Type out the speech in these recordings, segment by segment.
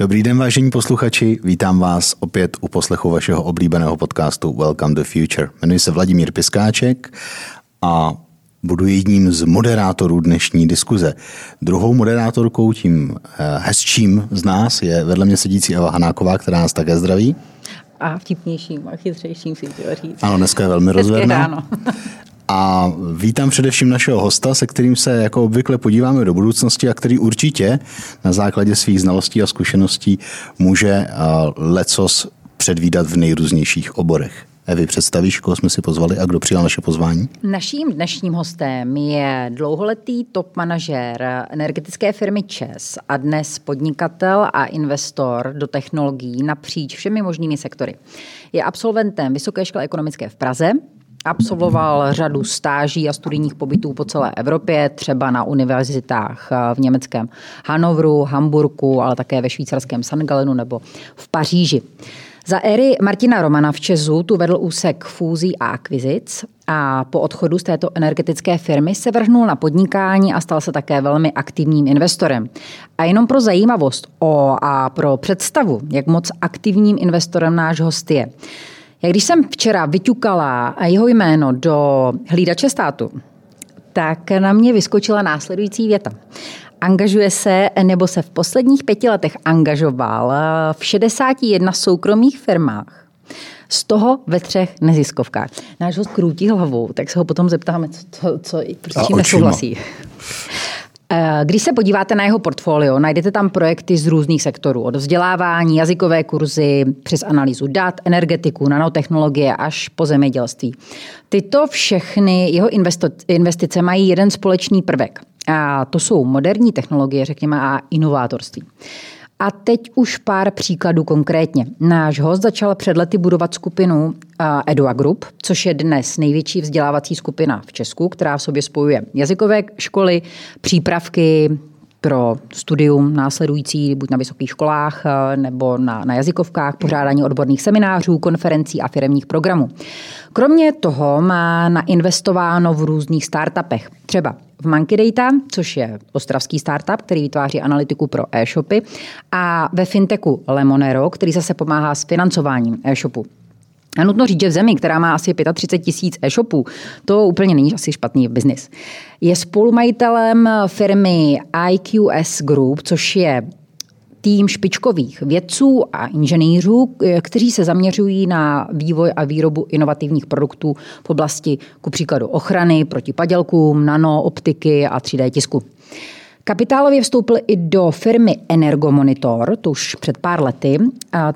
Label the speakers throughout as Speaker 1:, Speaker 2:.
Speaker 1: Dobrý den, vážení posluchači, vítám vás opět u poslechu vašeho oblíbeného podcastu Welcome to Future. Jmenuji se Vladimír Piskáček a budu jedním z moderátorů dnešní diskuze. Druhou moderátorkou, tím eh, hezčím z nás, je vedle mě sedící Eva Hanáková, která nás také zdraví.
Speaker 2: A vtipnějším a chytřejším si chtěla říct.
Speaker 1: Ano, dneska je velmi rozvedná. A vítám především našeho hosta, se kterým se jako obvykle podíváme do budoucnosti a který určitě na základě svých znalostí a zkušeností může eh, lecos předvídat v nejrůznějších oborech. Evi, představíš, koho jsme si pozvali a kdo přijal naše pozvání?
Speaker 2: Naším dnešním hostem je dlouholetý top manažér energetické firmy ČES a dnes podnikatel a investor do technologií napříč všemi možnými sektory. Je absolventem Vysoké školy ekonomické v Praze, Absolvoval řadu stáží a studijních pobytů po celé Evropě, třeba na univerzitách v německém Hanovru, Hamburku, ale také ve švýcarském San Galenu nebo v Paříži. Za éry Martina Romana v Česu tu vedl úsek fúzí a akvizic a po odchodu z této energetické firmy se vrhnul na podnikání a stal se také velmi aktivním investorem. A jenom pro zajímavost o a pro představu, jak moc aktivním investorem náš host je. Jak když jsem včera vyťukala jeho jméno do hlídače státu, tak na mě vyskočila následující věta. Angažuje se nebo se v posledních pěti letech angažoval v 61 soukromých firmách. Z toho ve třech neziskovkách. Náš host krutí hlavou, tak se ho potom zeptáme, co, co, co prostě nesouhlasí. Eh, když se podíváte na jeho portfolio, najdete tam projekty z různých sektorů. Od vzdělávání, jazykové kurzy, přes analýzu dat, energetiku, nanotechnologie až po zemědělství. Tyto všechny jeho investice mají jeden společný prvek. A to jsou moderní technologie, řekněme, a inovátorství. A teď už pár příkladů konkrétně. Náš host začal před lety budovat skupinu Edua Group, což je dnes největší vzdělávací skupina v Česku, která v sobě spojuje jazykové školy, přípravky, pro studium následující buď na vysokých školách nebo na, na jazykovkách, pořádání odborných seminářů, konferencí a firmních programů. Kromě toho má nainvestováno v různých startupech. Třeba v Monkey Data, což je ostravský startup, který vytváří analytiku pro e-shopy, a ve fintechu Lemonero, který zase pomáhá s financováním e-shopu. A nutno říct, že v zemi, která má asi 35 tisíc e-shopů, to úplně není asi špatný biznis. Je spolumajitelem firmy IQS Group, což je tým špičkových vědců a inženýrů, kteří se zaměřují na vývoj a výrobu inovativních produktů v oblasti ku příkladu ochrany proti padělkům, nanooptiky a 3D tisku. Kapitálově vstoupil i do firmy Energomonitor, to už před pár lety.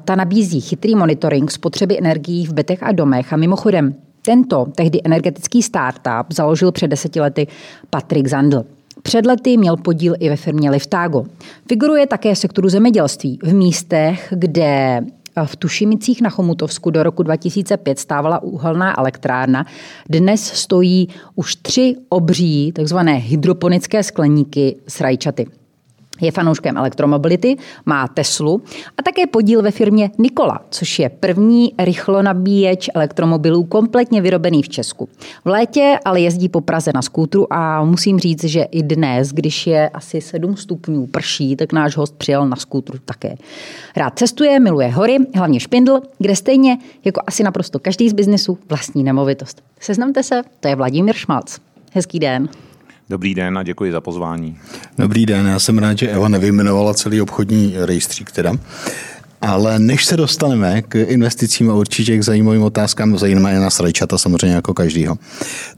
Speaker 2: Ta nabízí chytrý monitoring spotřeby energií v bytech a domech a mimochodem tento tehdy energetický startup založil před deseti lety Patrick Zandl. Před lety měl podíl i ve firmě Liftago. Figuruje také v sektoru zemědělství v místech, kde v Tušimicích na Chomutovsku do roku 2005 stávala uhelná elektrárna. Dnes stojí už tři obří takzvané hydroponické skleníky s rajčaty. Je fanouškem elektromobility, má Teslu a také podíl ve firmě Nikola, což je první rychlonabíječ elektromobilů kompletně vyrobený v Česku. V létě ale jezdí po Praze na skútru a musím říct, že i dnes, když je asi 7 stupňů prší, tak náš host přijel na skútru také. Rád cestuje, miluje hory, hlavně Špindl, kde stejně jako asi naprosto každý z biznesu vlastní nemovitost. Seznamte se, to je Vladimír Šmalc. Hezký den.
Speaker 3: Dobrý den a děkuji za pozvání.
Speaker 1: Dobrý den, já jsem rád, že Eva nevyjmenovala celý obchodní rejstřík teda. Ale než se dostaneme k investicím a určitě k zajímavým otázkám, zajímá je nás rajčata samozřejmě jako každýho,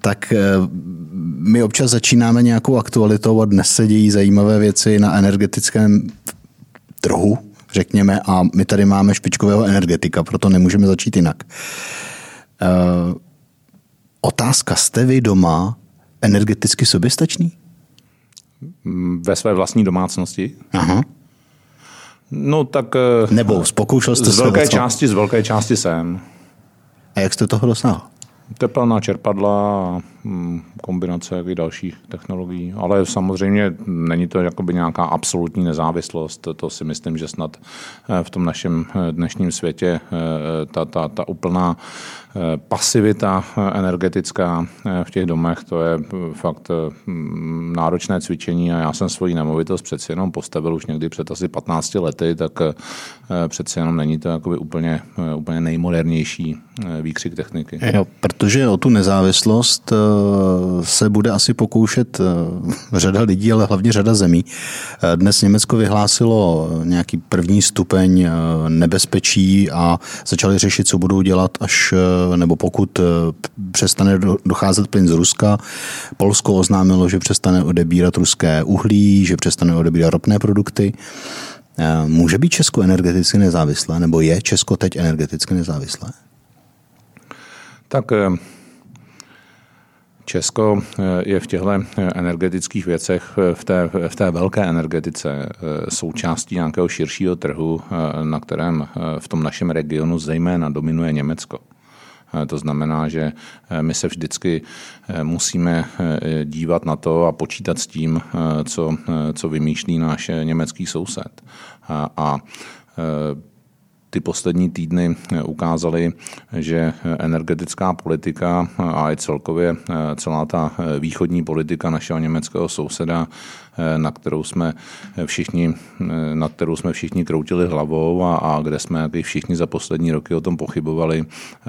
Speaker 1: tak eh, my občas začínáme nějakou aktualitou a dnes se dějí zajímavé věci na energetickém trhu, řekněme, a my tady máme špičkového energetika, proto nemůžeme začít jinak. Uh, otázka, jste vy doma energeticky soběstačný?
Speaker 3: Ve své vlastní domácnosti?
Speaker 1: Aha.
Speaker 3: No tak...
Speaker 1: Eh, Nebo spokoušel jste
Speaker 3: z velké části, Z velké části jsem.
Speaker 1: A jak jste toho dosáhl?
Speaker 3: Teplná čerpadla, kombinace i dalších technologií. Ale samozřejmě není to jakoby nějaká absolutní nezávislost. To si myslím, že snad v tom našem dnešním světě ta, ta, ta úplná Eh, pasivita eh, energetická eh, v těch domech, to je fakt mm, náročné cvičení a já jsem svoji nemovitost přeci jenom postavil už někdy před asi 15 lety, tak přeci jenom není to jakoby úplně, úplně nejmodernější výkřik techniky.
Speaker 1: Jo, protože o tu nezávislost se bude asi pokoušet řada lidí, ale hlavně řada zemí. Dnes Německo vyhlásilo nějaký první stupeň nebezpečí a začali řešit, co budou dělat, až nebo pokud eh, přestane docházet plyn z Ruska. Polsko oznámilo, že přestane odebírat ruské uhlí, že přestane odebírat ropné produkty. Eh, může být Česko energeticky nezávislé, nebo je Česko teď energeticky nezávislé?
Speaker 3: Tak eh, Česko je v těchto energetických věcech, v té, v té velké energetice, součástí nějakého širšího trhu, na kterém v tom našem regionu zejména dominuje Německo. Eh, to znamená, že eh, my se vždycky eh, musíme dívat na to a počítat s tím, co, co vymýšlí náš německý soused. A, a ty poslední týdny ukázaly, že energetická politika a i celkově celá ta východní politika našeho německého souseda, na kterou jsme všichni, na kterou jsme všichni kroutili hlavou a, a kde jsme všichni za poslední roky o tom pochybovali,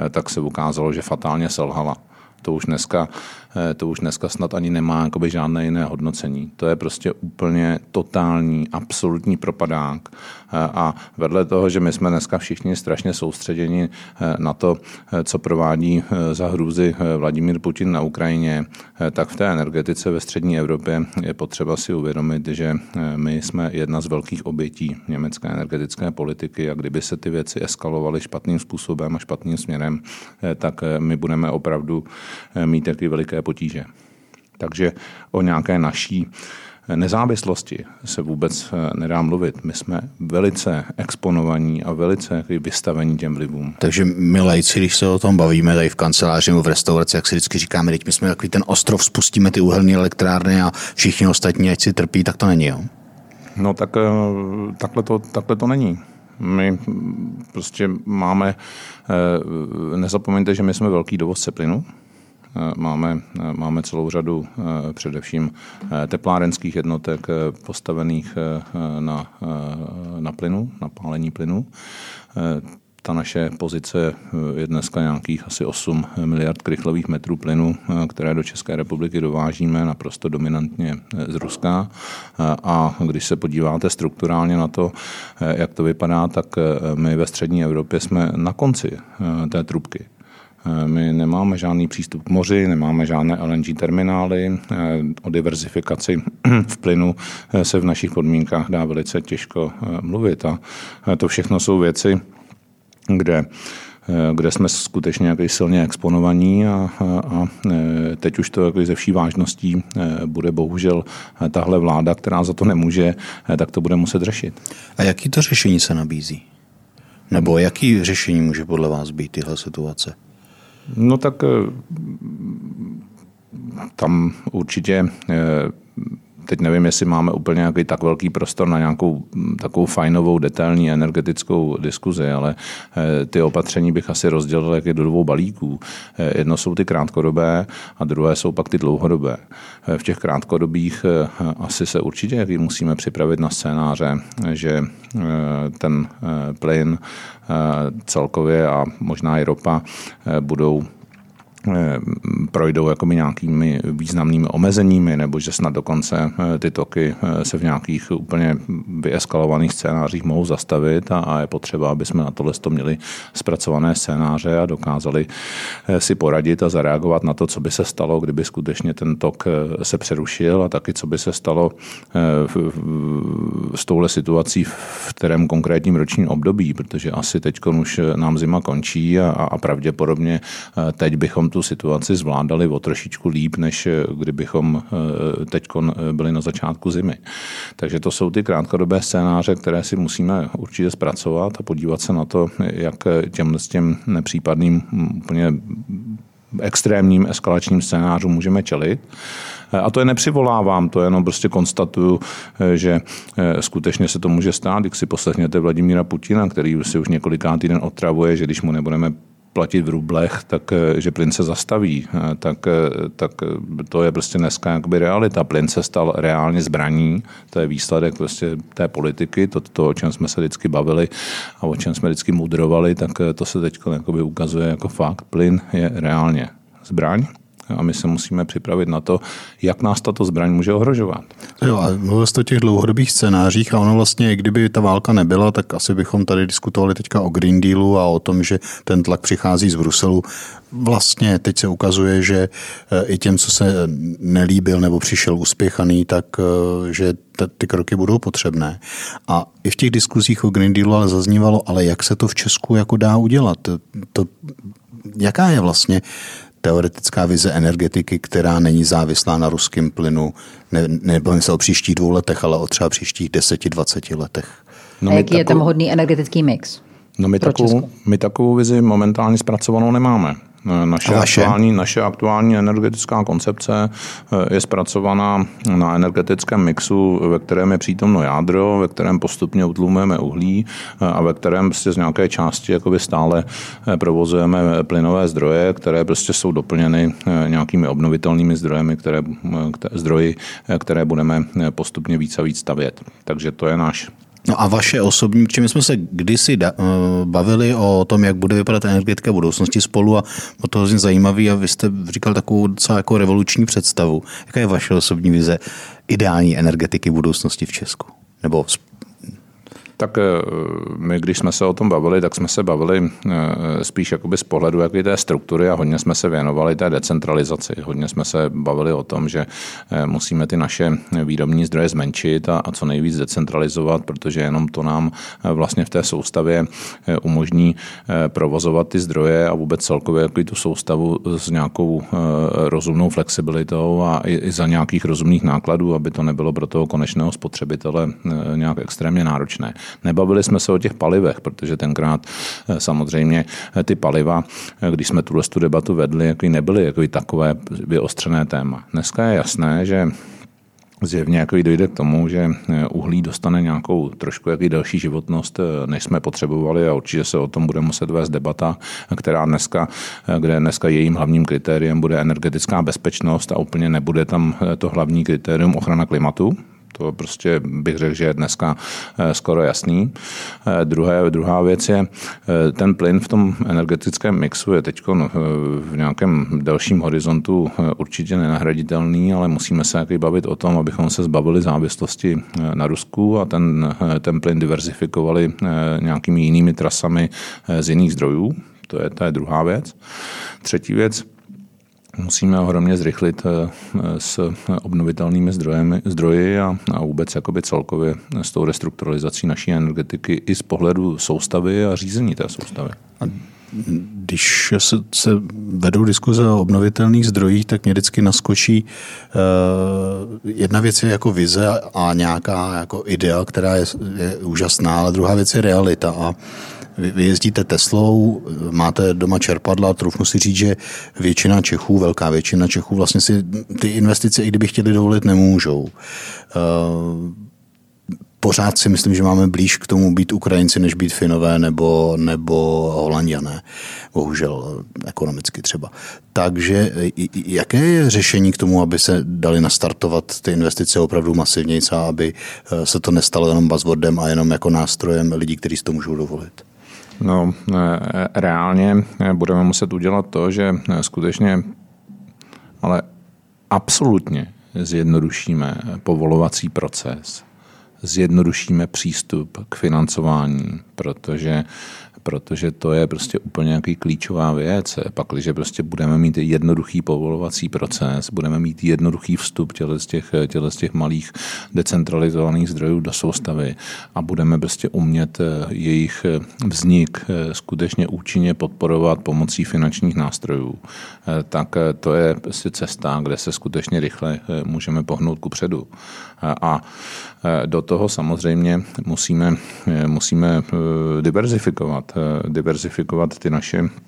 Speaker 3: tak se ukázalo, že fatálně selhala. To už dneska Eh, to už dneska snad ani nemá jakoby žádné jiné hodnocení. To je prostě úplně totální, absolutní propadák. Eh, a vedle toho, že my jsme dneska všichni strašně soustředěni eh, na to, co provádí za hrůzy Vladimír Putin na Ukrajině, tak v té energetice ve střední Evropě je potřeba si uvědomit, že my jsme jedna z velkých obětí německé energetické politiky a kdyby se ty věci eskalovaly špatným způsobem a špatným směrem, tak my budeme opravdu mít taky veliké potíže. Takže o nějaké naší nezávislosti se vůbec eh, nedá mluvit. My jsme velice exponovaní a velice vystavení těm vlivům.
Speaker 1: Takže my lajci, když se o tom bavíme tady v kanceláři nebo v restauraci, jak si vždycky říkáme, teď my jsme takový ten ostrov, spustíme ty uhelné elektrárny a všichni ostatní, ať si trpí, tak to není, jo?
Speaker 3: No tak eh, takhle to, takhle to není. My prostě máme, eh, nezapomeňte, že my jsme velký dovozce plynu, máme, eh, máme celou řadu eh, především teplárenských jednotek postavených na, na plynu, na pálení plynu. Ta naše pozice je dneska nějakých asi 8 miliard krychlových metrů plynu, které do České republiky dovážíme naprosto dominantně z Ruska. A když se podíváte strukturálně na to, jak to vypadá, tak my ve střední Evropě jsme na konci té trubky. Eh, my nemáme žádný přístup k moři, nemáme žádné LNG terminály. Eh, o diverzifikaci v plynu eh, se v našich podmínkách dá velice těžko mluvit. A to všechno jsou věci, kde kde jsme skutečně jaký silně exponovaní a, a, a teď už to jako ze vší vážností bude bohužel tahle vláda, která za to nemůže, tak to bude muset řešit.
Speaker 1: A jaký to řešení se nabízí? Nebo jaký řešení může podle vás být tyhle situace?
Speaker 3: No tak eh, tam určitě eh, teď nevím, jestli máme úplně nějaký tak velký prostor na nějakou takovou fajnovou, detailní energetickou diskuzi, ale eh, ty opatření bych asi rozdělil jak je do dvou balíků. Jedno jsou ty krátkodobé a druhé jsou pak ty dlouhodobé. V těch krátkodobých asi se určitě musíme připravit na scénáře, že ten plyn celkově a možná i ropa budou Eh, projdou jakoby nějakými významnými omezeními, nebo že snad dokonce eh, ty toky eh, se v nějakých úplně vyeskalovaných scénářích mohou zastavit a, a je potřeba, aby jsme na tohle to měli zpracované scénáře a dokázali si poradit a zareagovat na to, co by se stalo, kdyby skutečně ten tok se přerušil a taky, co by se stalo s touhle situací v kterém konkrétním ročním období, protože asi teď už nám zima končí a, a pravděpodobně teď bychom tu tu situaci zvládali o trošičku líp, než eh, kdybychom eh, teď eh, byli na začátku zimy. Takže to jsou ty krátkodobé scénáře, které si musíme určitě zpracovat a podívat se na to, jak těm s těm nepřípadným hm, úplně extrémním eskalačním scénářům můžeme čelit. A to je nepřivolávám, to jenom prostě konstatuju, že skutečně se to může stát, když si poslechněte Vladimíra Putina, který si už několikátý den otravuje, že když mu nebudeme platit v rublech, tak eh, že plyn se zastaví, eh, tak, eh, tak to je prostě dneska jakoby realita. Plyn se stal reálně zbraní, to je výsledek prostě té politiky, to, to, o čem jsme se vždycky bavili a o čem jsme vždycky mudrovali, tak to se teď ukazuje jako fakt. Plyn je reálně zbraň a my se musíme připravit na to, jak nás tato zbraň může ohrožovat.
Speaker 1: Jo, a mluvil jste o těch dlouhodobých scénářích a ono vlastně, kdyby ta válka nebyla, tak asi bychom tady diskutovali teďka o Green Dealu a o tom, že ten tlak přichází z Bruselu. Vlastně teď se ukazuje, že eh, i těm, co se nelíbil nebo přišel uspěchaný, tak eh, že ty kroky budou potřebné. A i v těch diskuzích o Green Dealu ale zaznívalo, ale jak se to v Česku jako dá udělat? To, jaká je vlastně teoretická vize energetiky, která není závislá na ruském plynu. Ne, nebavím se o příštích dvou letech, ale o třeba příštích deseti, dvaceti letech.
Speaker 2: No A jaký je tam hodný energetický mix?
Speaker 3: No my, takovou, my takovou vizi momentálně zpracovanou nemáme. Naše aktuální, naše aktuální energetická koncepce eh, je zpracovaná na energetickém mixu, ve kterém je přítomno jádro, ve kterém postupně utlumujeme uhlí eh, a ve kterém prostě z nějaké části jakoby stále eh, provozujeme plynové zdroje, které prostě jsou doplněny nějakými obnovitelnými zdrojemi, které, zdroji, které budeme postupně víc a víc stavět. Takže to je náš
Speaker 1: No a vaše osobní, čím jsme se kdysi da, uh, bavili o tom, jak bude vypadat energetika budoucnosti spolu a o to hrozně zajímavý a vy jste říkal takovou docela jako revoluční představu. Jaká je vaše osobní vize ideální energetiky budoucnosti v Česku? Nebo
Speaker 3: tak eh, my, když jsme se o tom bavili, tak jsme se bavili eh, spíš jakoby z pohledu jaké té struktury a hodně jsme se věnovali té decentralizaci. Hodně jsme se bavili o tom, že eh, musíme ty naše výrobní zdroje zmenšit a, a co nejvíc decentralizovat, protože jenom to nám vlastně v té soustavě umožní provozovat ty zdroje a vůbec celkově jako tu soustavu s nějakou rozumnou flexibilitou a i za nějakých rozumných nákladů, aby to nebylo pro toho konečného spotřebitele nějak extrémně náročné. Nebavili jsme se o těch palivech, protože tenkrát eh, samozřejmě eh, ty paliva, eh, když jsme tuhle tu debatu vedli, jako nebyly jako takové vyostřené téma. Dneska je jasné, že Zjevně jako dojde k tomu, že uhlí dostane nějakou trošku jaký další životnost, než jsme potřebovali a určitě se o tom bude muset vést debata, která dneska, kde dneska jejím hlavním kritériem bude energetická bezpečnost a úplně nebude tam to hlavní kritérium ochrana klimatu, to prostě bych řekl, že je dneska eh, skoro jasný. Eh, druhé, druhá věc je, eh, ten plyn v tom energetickém mixu je teď v nějakém delším horizontu určitě nenahraditelný, ale musíme se jaký bavit o tom, abychom se zbavili závislosti na Rusku a ten, ten plyn diverzifikovali nějakými jinými trasami z jiných zdrojů. To je, to je druhá věc. Třetí věc, musíme ohromně zrychlit eh, s obnovitelnými zdrojemi, zdroji a, a vůbec jakoby celkově s tou restrukturalizací naší energetiky i z pohledu soustavy a řízení té soustavy. A
Speaker 1: když se, se vedou diskuze o obnovitelných zdrojích, tak mě vždycky naskočí uh, jedna věc je jako vize a nějaká jako idea, která je, je úžasná, ale druhá věc je realita. A vy jezdíte Teslou, máte doma čerpadla, troufnu si říct, že většina Čechů, velká většina Čechů vlastně si ty investice, i kdyby chtěli dovolit, nemůžou. Eh, pořád si myslím, že máme blíž k tomu být Ukrajinci, než být Finové nebo, nebo Holandiané. Bohužel ekonomicky třeba. Takže jaké je řešení k tomu, aby se dali nastartovat ty investice opravdu masivněji a aby eh, se to nestalo jenom buzzwordem a jenom jako nástrojem lidí, kteří si to můžou dovolit?
Speaker 3: No, eh, reálně eh, budeme muset udělat to, že eh, skutečně, ale absolutně zjednodušíme povolovací proces, zjednodušíme přístup k financování, protože protože to je prostě úplně nějaký klíčová věc. Pak, když prostě budeme mít jednoduchý povolovací proces, budeme mít jednoduchý vstup těle z těch, těle z těch malých decentralizovaných zdrojů do soustavy a budeme prostě umět eh, jejich eh, vznik eh, skutečně účinně podporovat pomocí finančních nástrojů, tak to je prostě cesta, kde se skutečně rychle můžeme pohnout ku předu. A do toho samozřejmě musíme, musíme diverzifikovat, diverzifikovat ty naše Eh,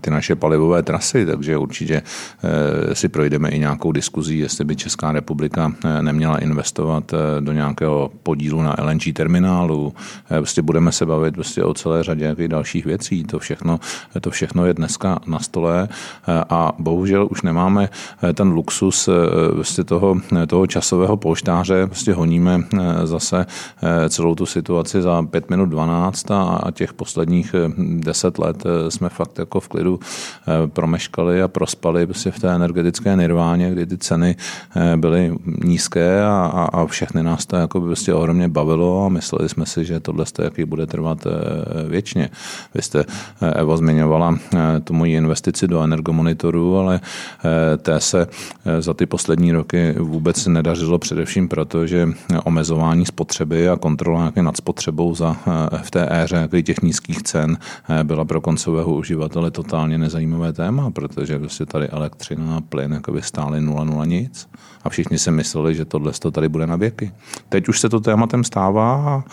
Speaker 3: ty naše palivové trasy, takže určitě eh, si projdeme i nějakou diskuzí, jestli by Česká republika eh, neměla investovat do nějakého podílu na LNG terminálu. Prostě budeme se bavit prostě o celé řadě dalších věcí. To všechno, to všechno je dneska na stole a bohužel už nemáme ten luxus prostě toho, toho časového polštáře. Prostě honíme zase celou tu situaci za 5 minut 12 a těch posledních 10 let jsme fakt jako v klidu eh, promeškali a prospali prostě v té energetické nirváně, kdy ty ceny eh, byly nízké a, a, a všechny nás to jako prostě ohromně bavilo a mysleli jsme si, že tohle jaký bude trvat eh, věčně. Vy jste, Evo, zmiňovala tu moji investici do energomonitoru, ale té se za ty poslední roky vůbec nedařilo především proto, že omezování spotřeby a kontrola nad spotřebou za, v té éře těch nízkých cen byla pro koncového uživatele totálně nezajímavé téma, protože prostě tady elektřina a plyn jako by stály 0,0 nic a všichni si mysleli, že tohle to tady bude na věky. Teď už se to tématem stává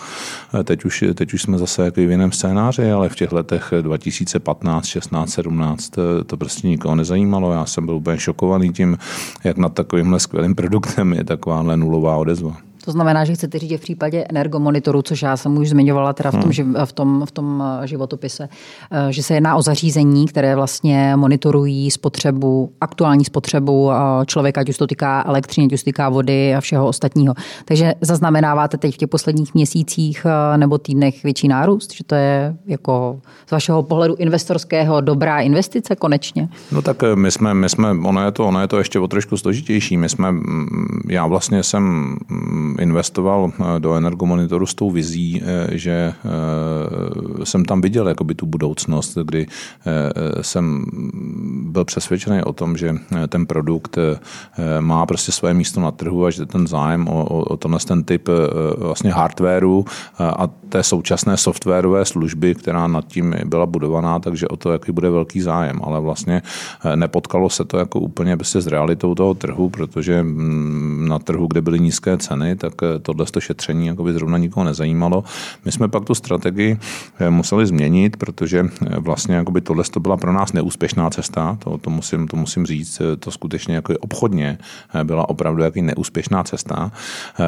Speaker 3: a teď už, teď už jsme zase jako v jiném scénáři, ale v těch letech 2015, 16, 17 to prostě nikoho nezajímalo. Já jsem byl úplně šokovaný tím, jak nad takovýmhle skvělým produktem je takováhle nulová odezva.
Speaker 2: To znamená, že chcete říct, že v případě energomonitoru, což já jsem už zmiňovala teda v tom, hmm. v tom, v tom eh, životopise, eh, že se jedná o zařízení, které vlastně monitorují spotřebu, aktuální spotřebu eh, člověka, ať už to týká elektřiny, ať už to týká vody a všeho ostatního. Takže zaznamenáváte teď v těch posledních měsících nebo týdnech větší nárůst, že to je jako z vašeho pohledu investorského dobrá investice konečně?
Speaker 3: No tak my jsme, my jsme ono, je to, ono je to ještě o trošku složitější. My jsme, mm, já vlastně jsem mm, investoval eh, do energomonitoru s tou vizí, eh, že eh, jsem tam viděl jakoby tu budoucnost, kdy jsem byl přesvědčený o tom, že ten produkt má prostě své místo na trhu a že ten zájem o, o tenhle ten typ vlastně hardwareu a té současné softwarové služby, která nad tím byla budovaná, takže o to, jaký bude velký zájem. Ale vlastně nepotkalo se to jako úplně prostě s realitou toho trhu, protože mm, na trhu, kde byly nízké ceny, tak eh, tohle šetření jako by zrovna nikoho nezajímalo. My jsme pak tu strategii eh, museli změnit, protože eh, vlastně jako by tohle to byla pro nás neúspěšná cesta, to, to, musím, to musím říct, to skutečně jako obchodně byla opravdu jaký neúspěšná cesta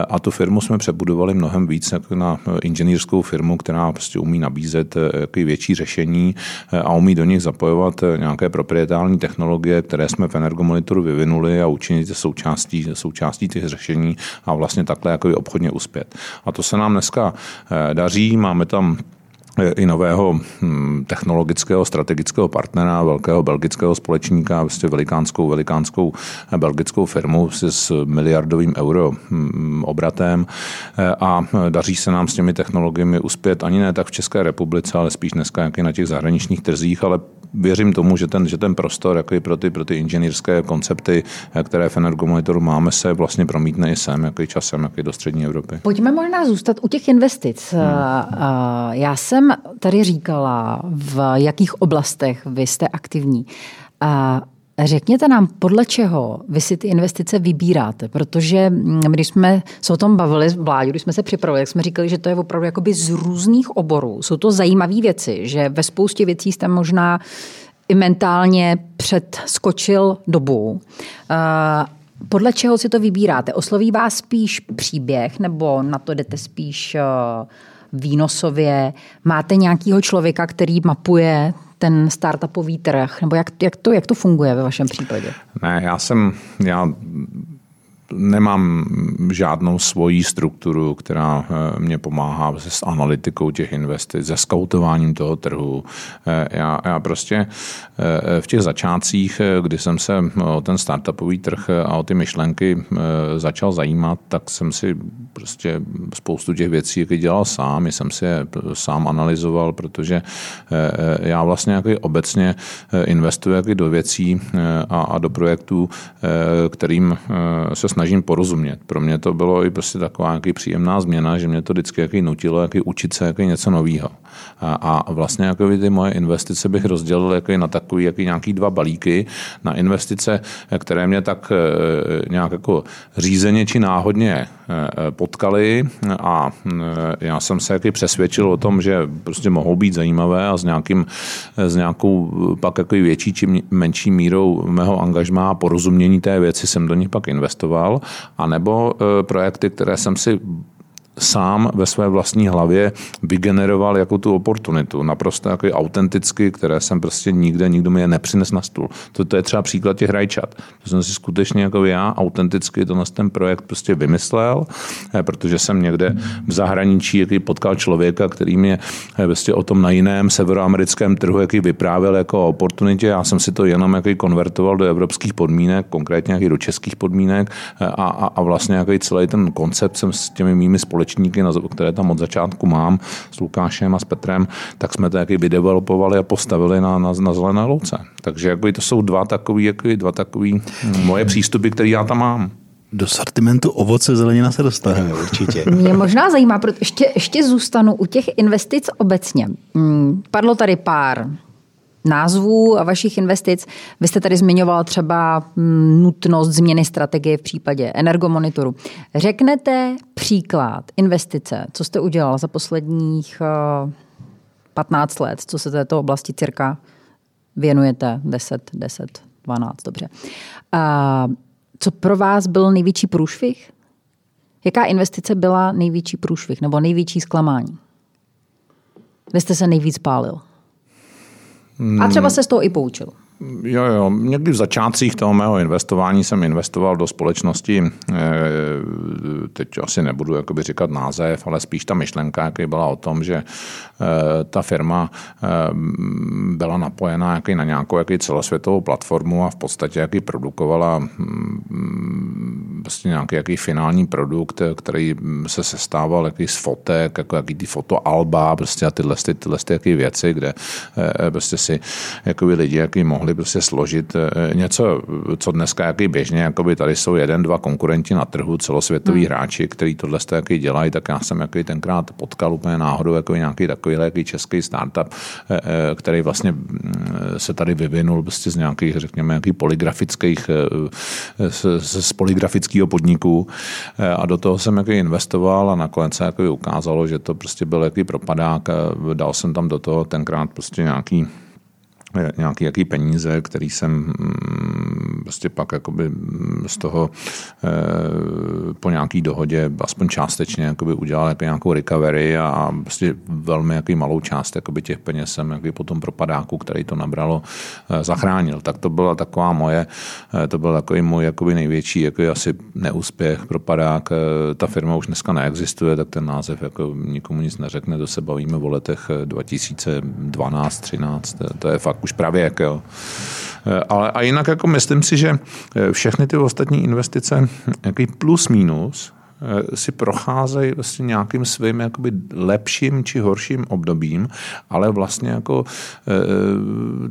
Speaker 3: a tu firmu jsme přebudovali mnohem víc jako na inženýrskou firmu, která prostě umí nabízet jaký větší řešení a umí do nich zapojovat nějaké proprietární technologie, které jsme v Energomonitoru vyvinuli a učinit součástí, součástí těch řešení a vlastně takhle jako obchodně uspět. A to se nám dneska eh, daří, máme tam eh, i nového hm, technologického strategického partnera, velkého belgického společníka, vlastně velikánskou, velikánskou eh, belgickou firmu s miliardovým euro hm, obratem a daří se nám s těmi technologiemi uspět ani ne tak v České republice, ale spíš dneska jak i na těch zahraničních trzích, ale věřím tomu, že ten, že ten prostor jako i pro ty, pro ty inženýrské koncepty, které v Energomonitoru máme, se vlastně promítne i sem, jako i časem, jako i do střední Evropy.
Speaker 2: Pojďme možná zůstat u těch investic. Hmm. Já jsem tady říkala, v jakých oblastech vy jste aktivní. Řekněte nám, podle čeho vy si ty investice vybíráte, protože mm, když jsme se o tom bavili v vládě, když jsme se připravili, tak jsme říkali, že to je opravdu jakoby z různých oborů. Jsou to zajímavé věci, že ve spoustě věcí jste možná i mentálně předskočil dobu. Podle čeho si to vybíráte? Osloví vás spíš příběh nebo na to jdete spíš výnosově? Máte nějakého člověka, který mapuje ten startupový trh? Nebo jak, jak, to, jak to funguje ve vašem případě?
Speaker 3: Ne, já jsem, já nemám žádnou svoji strukturu, která eh, mě pomáhá s analytikou těch investic, se skautováním toho trhu. Eh, já, já prostě eh, v těch začátcích, kdy jsem se o ten startupový trh a o ty myšlenky začal zajímat, tak jsem si prostě spoustu těch věcí dělal sám, jsem si je sám analyzoval, protože já vlastně jako obecně investuji do věcí a, a do projektů, kterým se snažím porozumět. Pro mě to bylo i prostě taková jaký příjemná změna, že mě to vždycky jaký nutilo jaký učit se jaký něco nového. A, a vlastně jako ty moje investice bych rozdělil jaký na takový jaký nějaký dva balíky na investice, které mě tak e, nějak jako řízeně či náhodně e, potkali a já jsem se jaký přesvědčil o tom, že prostě mohou být zajímavé a s, nějakým, s nějakou pak jako větší či menší mírou mého angažmá a porozumění té věci jsem do nich pak investoval, anebo projekty, které jsem si sám ve své vlastní hlavě vygeneroval jako tu oportunitu, naprosto jako autenticky, které jsem prostě nikde, nikdo mi je nepřines na stůl. To, to je třeba příklad těch rajčat. To jsem si skutečně jako já autenticky to ten projekt prostě vymyslel, eh, protože jsem někde v zahraničí jaký potkal člověka, který mě eh, prostě o tom na jiném severoamerickém trhu jaký vyprávěl jako o oportunitě. Já jsem si to jenom jaký konvertoval do evropských podmínek, konkrétně jaký do českých podmínek eh, a, a, a vlastně jaký celý ten koncept jsem s těmi mými společnostmi společníky, které tam od začátku mám, s Lukášem a s Petrem, tak jsme to jaký vydevelopovali a postavili na, na, na zelené louce. Takže jako to jsou dva takový, jako dva takový moje přístupy, které já tam mám.
Speaker 1: Do sortimentu ovoce zelenina se dostaneme určitě.
Speaker 2: Mě možná zajímá, protože ještě, ještě zůstanu u těch investic obecně. Hmm, padlo tady pár názvů a vašich investic. Vy jste tady zmiňoval třeba mm, nutnost změny strategie v případě energomonitoru. Řeknete příklad investice, co jste udělal za posledních 15 eh, let, co se této oblasti cirka věnujete, 10, 10, 12, dobře. A co pro vás byl největší průšvih? Jaká investice byla největší průšvih nebo největší zklamání? Vy jste se nejvíc pálil. A třeba se z toho i poučil.
Speaker 3: Jo, jo. Někdy v začátcích toho mého investování jsem investoval do společnosti, eh, teď asi nebudu jakoby říkat název, ale spíš ta myšlenka, jaký byla o tom, že eh, ta firma eh, byla napojena jaký na nějakou jaký celosvětovou platformu a v podstatě jaký produkovala mm, prostě nějaký jaký finální produkt, který se sestával jaký z fotek, jako jaký ty fotoalba prostě a tyhle, tyhle, tyhle jaký věci, kde prostě si jakoby lidi jaký mohli mohli prostě složit eh, něco, co dneska jaký běžně, jakoby tady jsou jeden, dva konkurenti na trhu, celosvětoví hmm. hráči, kteří tohle jaký dělají, tak já jsem jaký tenkrát potkal úplně náhodou jako nějaký takový jaký český startup, eh, eh, který vlastně mm, se tady vyvinul prostě z nějakých, řekněme, nějakých poligrafických, z, z poligrafického podniku a do toho jsem jaký investoval a nakonec se jaký ukázalo, že to prostě byl jaký propadák. Dal jsem tam do toho tenkrát prostě nějaký nějaký jaký peníze, který jsem mm, prostě pak jakoby z toho eh, po nějaký dohodě aspoň částečně jakoby udělal jako nějakou recovery a prostě velmi jaký malou část jakoby těch peněz jsem jaký potom propadáku, který to nabralo, eh, zachránil. Tak to byla taková moje, eh, to byl takový můj jakoby největší jako asi neúspěch, propadák. Ta firma už dneska neexistuje, tak ten název jako nikomu nic neřekne, to se bavíme o letech 2012, 13, to je fakt už pravěk. Jo. Eh, ale a jinak jako myslím si, že eh, všechny ty ostatní investice, jaký plus minus, eh, si procházejí vlastně nějakým svým jakoby lepším či horším obdobím, ale vlastně jako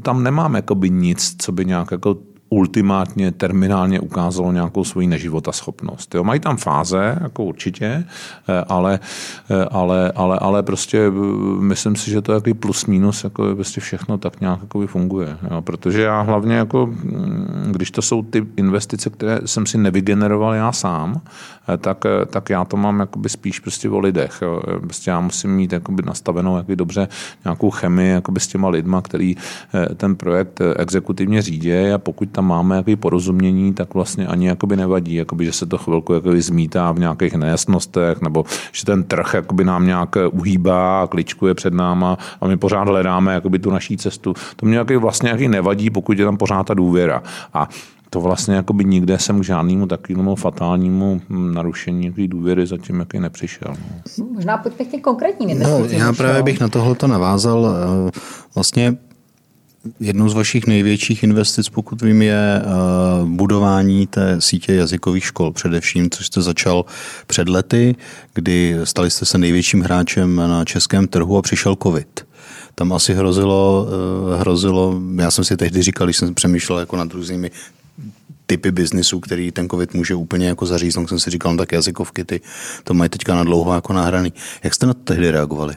Speaker 3: tam nemám jakoby nic, co by nějak jako ultimátně, terminálně ukázalo nějakou svoji neživotaschopnost. Jo, mají tam fáze, jako určitě, eh, ale, eh, ale, ale, ale prostě eh, myslím si, že to je plus minus, jako prostě všechno tak nějak jako funguje. Jo, protože já hlavně, jako, mm, když to jsou ty investice, které jsem si nevygeneroval já sám, tak, tak já to mám jakoby spíš prostě o lidech. Jo. Prostě já musím mít jakoby nastavenou jakoby dobře nějakou chemii jakoby s těma lidma, který ten projekt exekutivně řídí a pokud tam máme jaký porozumění, tak vlastně ani jakoby nevadí, jakoby, že se to chvilku jakoby zmítá v nějakých nejasnostech, nebo že ten trh jakoby nám nějak uhýbá a kličkuje před náma a my pořád hledáme jakoby tu naší cestu. To mě jaký vlastně jaký nevadí, pokud je tam pořád ta důvěra. A to vlastně jakoby nikde jsem k žádnému takovému fatálnímu narušení důvěry zatím jaký nepřišel.
Speaker 2: No. Možná pojďme k těm konkrétním
Speaker 1: no, Já právě bych na tohle navázal. Eh, vlastně Jednou z vašich největších investic, pokud vím, je eh, budování té sítě jazykových škol především, což jste začal před lety, kdy stali jste se největším hráčem na českém trhu a přišel covid. Tam asi hrozilo, eh, hrozilo, já jsem si tehdy říkal, když jsem přemýšlel jako nad různými typy biznisu, který ten covid může úplně jako zaříznout, jsem si říkal, no tak jazykovky, ty to mají teďka na dlouho jako nahraný. Jak jste na to tehdy reagovali?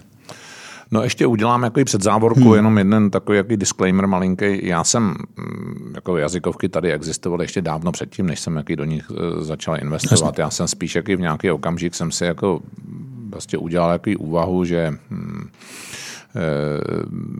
Speaker 3: No ještě udělám jako před závorku hmm. jenom jeden takový jaký disclaimer malinký. Já jsem, mm, jako jazykovky tady existovaly ještě dávno předtím, než jsem jaký do nich e, začal investovat. Já jsem spíš jaký v nějaký okamžik jsem si jako vlastně udělal jaký úvahu, že hmm,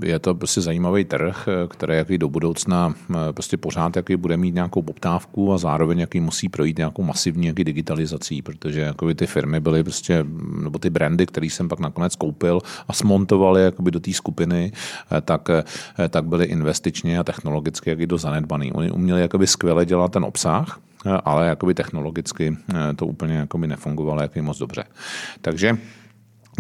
Speaker 3: je to prostě zajímavý trh, eh, který jaký do budoucna eh, prostě pořád jaký bude mít nějakou poptávku a zároveň jaký musí projít nějakou masivní jaký digitalizací, protože jako ty firmy byly prostě, nebo ty brandy, které jsem pak nakonec koupil a smontovali jakoby do té skupiny, tak, tak byly investičně a technologicky jaký do zanedbaný. Oni uměli jakoby skvěle dělat ten obsah, ale jakoby technologicky to úplně jakoby nefungovalo jaký moc dobře. Takže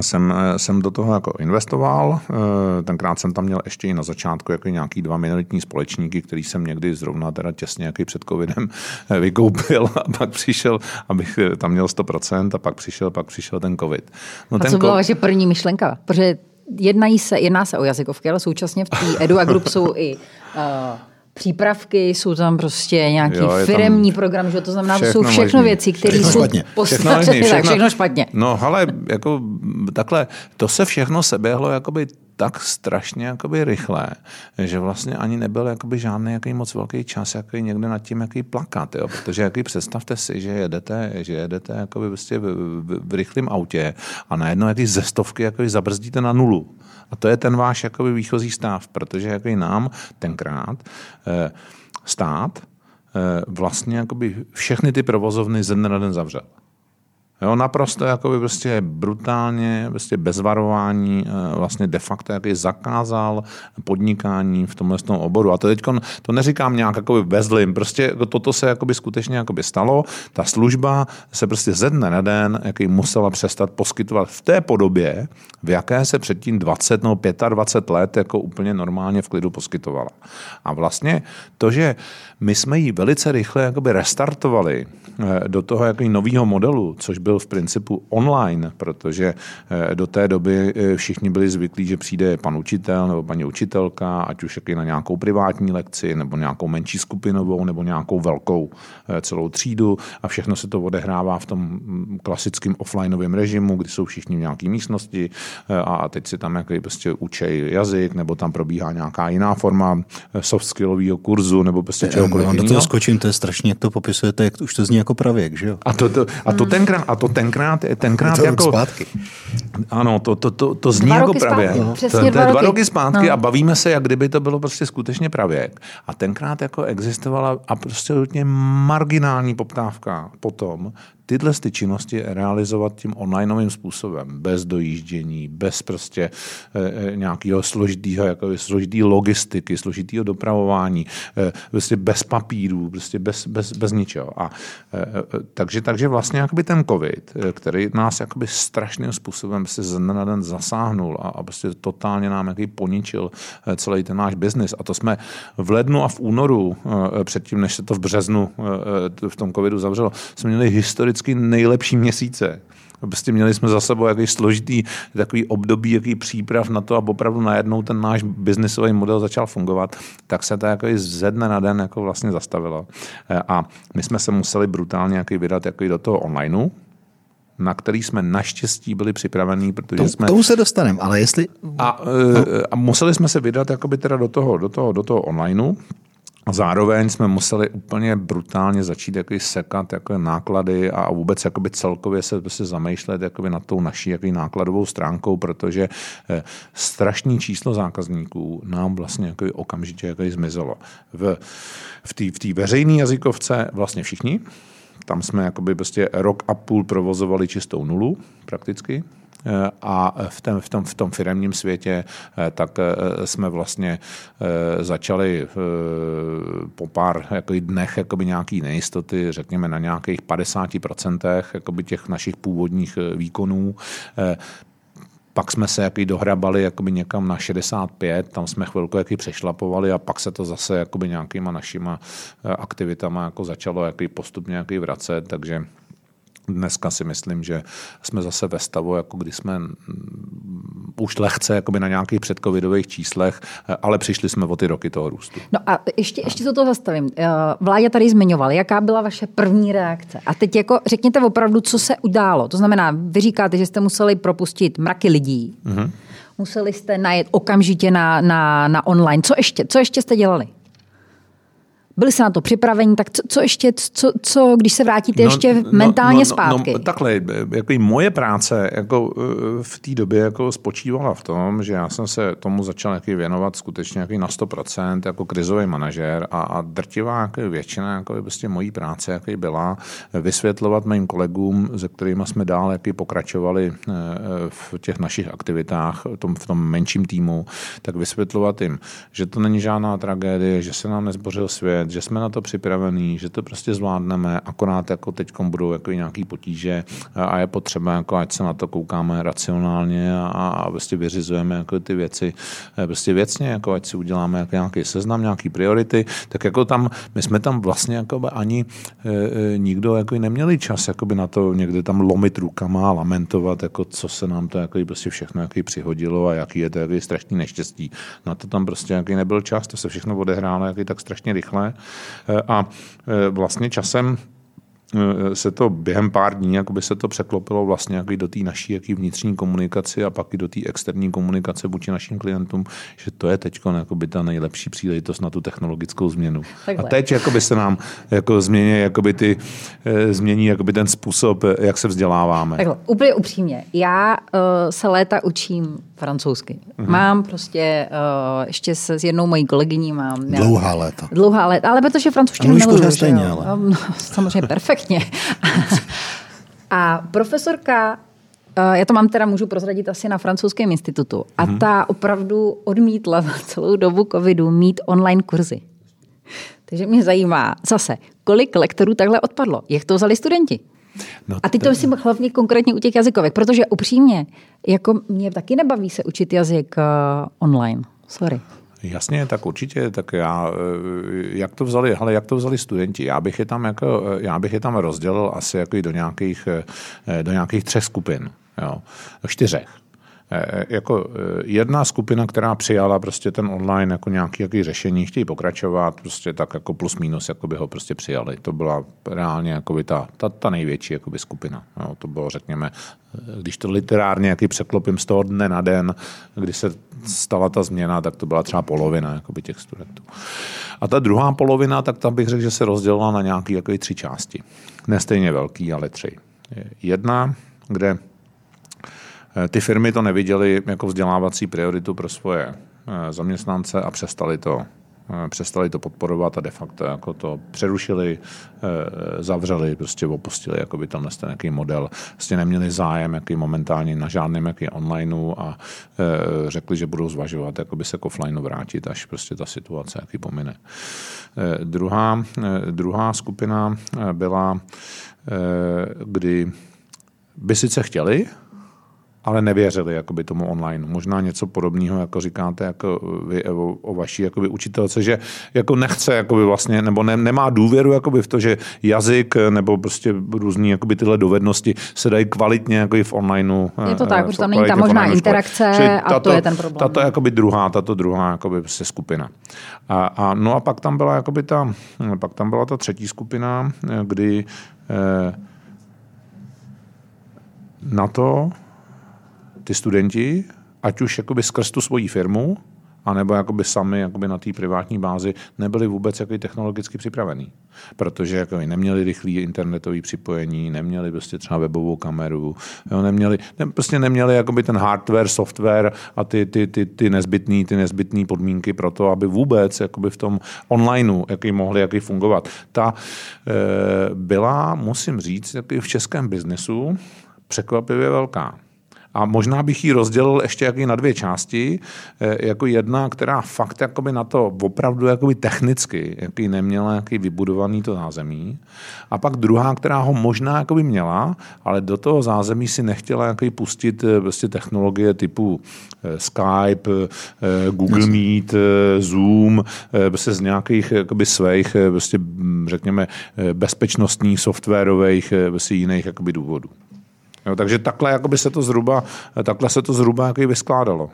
Speaker 3: jsem, jsem do toho jako investoval. Eh, tenkrát jsem tam měl ještě i na začátku jako nějaký dva minoritní společníky, který jsem někdy zrovna teda těsně jaký před covidem eh, vykoupil a pak přišel, abych tam měl 100% a pak přišel, pak přišel ten covid.
Speaker 2: No a ten co byla vaše první myšlenka? Protože jednají se, jedná se o jazykovky, ale současně v té Edu a Group jsou i uh, přípravky, jsou tam prostě nějaký jo, firemní program, že to znamená, všechno jsou všechno možný. věci, které jsou špatně. Všechno, možný, všechno, všechno špatně.
Speaker 3: No, ale jako takhle, to se všechno seběhlo jakoby tak strašně jakoby rychle, že vlastně ani nebyl jakoby žádný jaký moc velký čas jaký někde nad tím jaký plakat, jo? protože jaký představte si, že jedete, že jedete jakoby prostě v, v, v rychlém autě a najednou jaký ze stovky jakoby zabrzdíte na nulu. A to je ten váš jakoby výchozí stav, protože jaký nám tenkrát eh, stát eh, vlastně jakoby všechny ty provozovny ze dne na den zavřel. Jo, naprosto jakoby prostě brutálně, prostě bez varování, eh, vlastně de facto jaký zakázal podnikání v tomhle tom oboru. A to teď to neříkám nějak jakoby bezlim, prostě jako toto se jakoby skutečně jakoby stalo. Ta služba se prostě ze dne na den jaký musela přestat poskytovat v té podobě, v jaké se předtím 20 nebo 25 let jako úplně normálně v klidu poskytovala. A vlastně to, že my jsme ji velice rychle jakoby restartovali eh, do toho jaký nového modelu, což byl v principu online, protože eh, do té doby eh, všichni byli zvyklí, že přijde pan učitel nebo paní učitelka, ať už jaký na nějakou privátní lekci, nebo nějakou menší skupinovou, nebo nějakou velkou celou třídu. A všechno se to odehrává v tom mm, klasickém offlineovém režimu, kdy jsou všichni v nějaké místnosti a teď si tam jaký prostě učej jazyk, nebo tam probíhá nějaká jiná forma soft skillového kurzu, nebo prostě čeho
Speaker 1: cokoliv do toho skočím, to je strašně, jak to popisujete, jak to, už to zní jako pravěk, že jo?
Speaker 3: A to, to, a to tenkrát, a to tenkrát, tenkrát
Speaker 1: to
Speaker 3: jako...
Speaker 1: zpátky.
Speaker 3: Ano, to, to, to, to zní dva jako pravěk.
Speaker 2: No. Přesně to, to dva,
Speaker 3: roky. dva roky zpátky no. a bavíme se, jak kdyby to bylo prostě skutečně pravěk. A tenkrát jako existovala a prostě marginální poptávka potom, tyhle ty činnosti realizovat tím onlineovým způsobem, bez dojíždění, bez prostě e, nějakého složitého, jako složitý logistiky, složitého dopravování, e, prostě bez papírů, prostě bez, bez, bez ničeho. A, takže, takže vlastně jakoby ten covid, který nás jakoby strašným způsobem se z na den zasáhnul a, a prostě totálně nám jaký poničil celý ten náš biznis. A to jsme v lednu a v únoru, předtím, než se to v březnu v tom covidu zavřelo, jsme měli historicky vždycky nejlepší měsíce. Prostě měli jsme za sebou jaký složitý takový období, jaký příprav na to a opravdu najednou ten náš biznisový model začal fungovat, tak se to jako ze dne na den jako vlastně zastavilo. A my jsme se museli brutálně jaký vydat jaký do toho onlineu, na který jsme naštěstí byli připravení, protože to, jsme...
Speaker 1: Tomu se dostaneme, ale jestli...
Speaker 3: A, no. a museli jsme se vydat jakoby teda do toho, do toho, do toho onlineu, a zároveň jsme museli úplně brutálně začít jaký sekat jako náklady a vůbec jakoby celkově se prostě zamýšlet jakoby nad tou naší jaký nákladovou stránkou, protože eh, strašný číslo zákazníků nám vlastně jako okamžitě jako zmizelo. V, v té v veřejné jazykovce vlastně všichni, tam jsme jakoby prostě rok a půl provozovali čistou nulu prakticky, a v, tom, v, tom, v tom firemním světě eh, tak eh, jsme vlastně začali po pár jako dnech jakoby nějaký nejistoty, řekněme na nějakých 50% jakoby těch našich původních výkonů. Pak jsme se jaký dohrabali jakoby někam na 65, tam jsme chvilku jaký přešlapovali a pak se to zase jakoby nějakýma našima aktivitama jako začalo jaký postupně jaký vracet, takže Dneska si myslím, že jsme zase ve stavu, jako kdy jsme mm, už lehce jakoby na nějakých předcovidových číslech, ale přišli jsme o ty roky toho růstu.
Speaker 2: No a ještě, ještě to, zastavím. Eh, Vládě tady zmiňoval, jaká byla vaše první reakce? A teď jako řekněte opravdu, co se událo. To znamená, vy říkáte, že jste museli propustit mraky lidí. Mm-hmm Museli jste najet okamžitě na, na, na online. Co ještě? Co ještě jste dělali? Byli jste na to připraveni, tak co, co ještě, co, co, když se vrátíte no, ještě no, mentálně no, no, zpátky?
Speaker 3: No, takhle, jako moje práce jako e, v té době jako spočívala v tom, že já jsem se tomu začal jaký věnovat skutečně jaký na 100% jako krizový manažer a, a drtivá jako většina jako prostě mojí práce jaký byla vysvětlovat mým kolegům, se kterými jsme dál jaký pokračovali e, v těch našich aktivitách, v tom, v tom menším týmu, tak vysvětlovat jim, že to není žádná tragédie, že se nám nezbořil svět, že jsme na to připravení, že to prostě zvládneme, akorát jako teď budou jako nějaký potíže a je potřeba, jako ať se na to koukáme racionálně a, a prostě vyřizujeme jako ty věci eh, prostě věcně, jako ať si uděláme jako nějaký seznam, nějaký priority, tak jako tam, my jsme tam vlastně jako ani e, nikdo jako neměli čas jako na to někde tam lomit rukama a lamentovat, jako co se nám to jako prostě všechno jako přihodilo a jaký je to jaký strašný neštěstí. Na to tam prostě jaký nebyl čas, to se všechno odehrálo jaký tak strašně rychle a e, vlastně časem se to během pár dní by se to překlopilo vlastně jaký do té naší jaký vnitřní komunikaci a pak i do té externí komunikace vůči našim klientům, že to je teď by ta nejlepší příležitost na tu technologickou změnu. Takhle. A teď by se nám jako změní, by ty, eh, změní by ten způsob, eh, jak se vzděláváme.
Speaker 2: Takhle, úplně upřímně. Já uh, se léta učím francouzsky. Mm-hmm. Mám prostě, uh, ještě se s jednou mojí kolegyní mám.
Speaker 1: Dlouhá léta.
Speaker 2: Dlouhá léta, ale protože francouzštinu
Speaker 1: miluju. stejně, ale.
Speaker 2: No, samozřejmě perfektně. A profesorka eh, já to mám teda, můžu prozradit asi na francouzském institutu. A mm-hmm. ta opravdu odmítla celou dobu covidu mít online kurzy. Takže mě zajímá zase, kolik lektorů takhle odpadlo? Jak to vzali studenti? No, a ty to myslím hlavně konkrétně u těch jazykovek, protože upřímně, jako mě taky nebaví se učit jazyk uh, online. Sorry.
Speaker 3: Jasně, tak určitě, tak já, eh, jak to vzali, hele, jak to vzali studenti? Já bych je tam, jako, eh, já bych je tam rozdělil asi jako do nějakých, do nějakých třech skupin, jo, čtyřech. Eh, jako eh, jedna skupina, která přijala prostě ten online jako nějaký jaký řešení, chtějí pokračovat, prostě tak jako plus minus, jako by ho prostě přijali. To byla reálně jako by ta, ta, ta největší jako by skupina. No, to bylo, řekněme, eh, když to literárně jaký překlopím z toho dne na den, kdy se stala ta změna, tak to byla třeba polovina jako by těch studentů. A ta druhá polovina, tak tam bych řekl, že se rozdělila na nějaké jako tři části. Nestejně velký, ale tři. Jedna, kde Eh, ty firmy to neviděly jako vzdělávací prioritu pro svoje eh, zaměstnance a přestali to eh, přestali to podporovat a de facto jako to přerušili, zavřeli, prostě opustili jako by tam ten nějaký model. Vlastně neměli zájem jaký momentálně na žádném jaký onlineu a řekli, že budou zvažovat jako by se k offlineu vrátit, až prostě ta situace jaký pomine. Druhá, druhá skupina byla, kdy by sice chtěli, ale nevěřili jakoby tomu online. Možná něco podobného, jako říkáte jako vy o, o vaší jakoby učitelce, že jako nechce jakoby vlastně, nebo ne, nemá důvěru jakoby v to, že jazyk nebo prostě různý jakoby tyhle dovednosti se dají kvalitně jakoby v onlineu.
Speaker 2: Je to tak, eh, protože tam není ta možná interakce a tato, to je ten problém.
Speaker 3: Tato jakoby druhá, tato druhá jakoby prostě skupina. A, a, no a pak tam byla jakoby ta, pak tam byla ta třetí skupina, kdy eh, na to, ty studenti, ať už jakoby skrz tu svoji firmu, anebo jakoby sami jakoby na té privátní bázi nebyli vůbec jakoby technologicky připravení. Protože jakoby neměli rychlé internetové připojení, neměli prostě třeba webovou kameru, jo, neměli, ne, prostě neměli jakoby ten hardware, software a ty, ty, ty, ty nezbytné ty nezbytný podmínky pro to, aby vůbec jakoby v tom onlineu jaký mohli jaký fungovat. Ta e, byla, musím říct, v českém biznesu překvapivě velká. A možná bych ji rozdělil ještě jaký na dvě části. E, jako jedna, která fakt jakoby na to opravdu jakoby technicky jaký neměla jaký vybudovaný to zázemí. A pak druhá, která ho možná jakoby měla, ale do toho zázemí si nechtěla jaký pustit e, prostě technologie typu e, Skype, Google Meet, Zoom, prostě z nějakých jakoby svých, prostě, řekněme, bezpečnostních, softwarových, prostě jiných jakoby důvodů. Jo, takže takhle by se to zhruba, takhle se to zhruba jaký vyskládalo.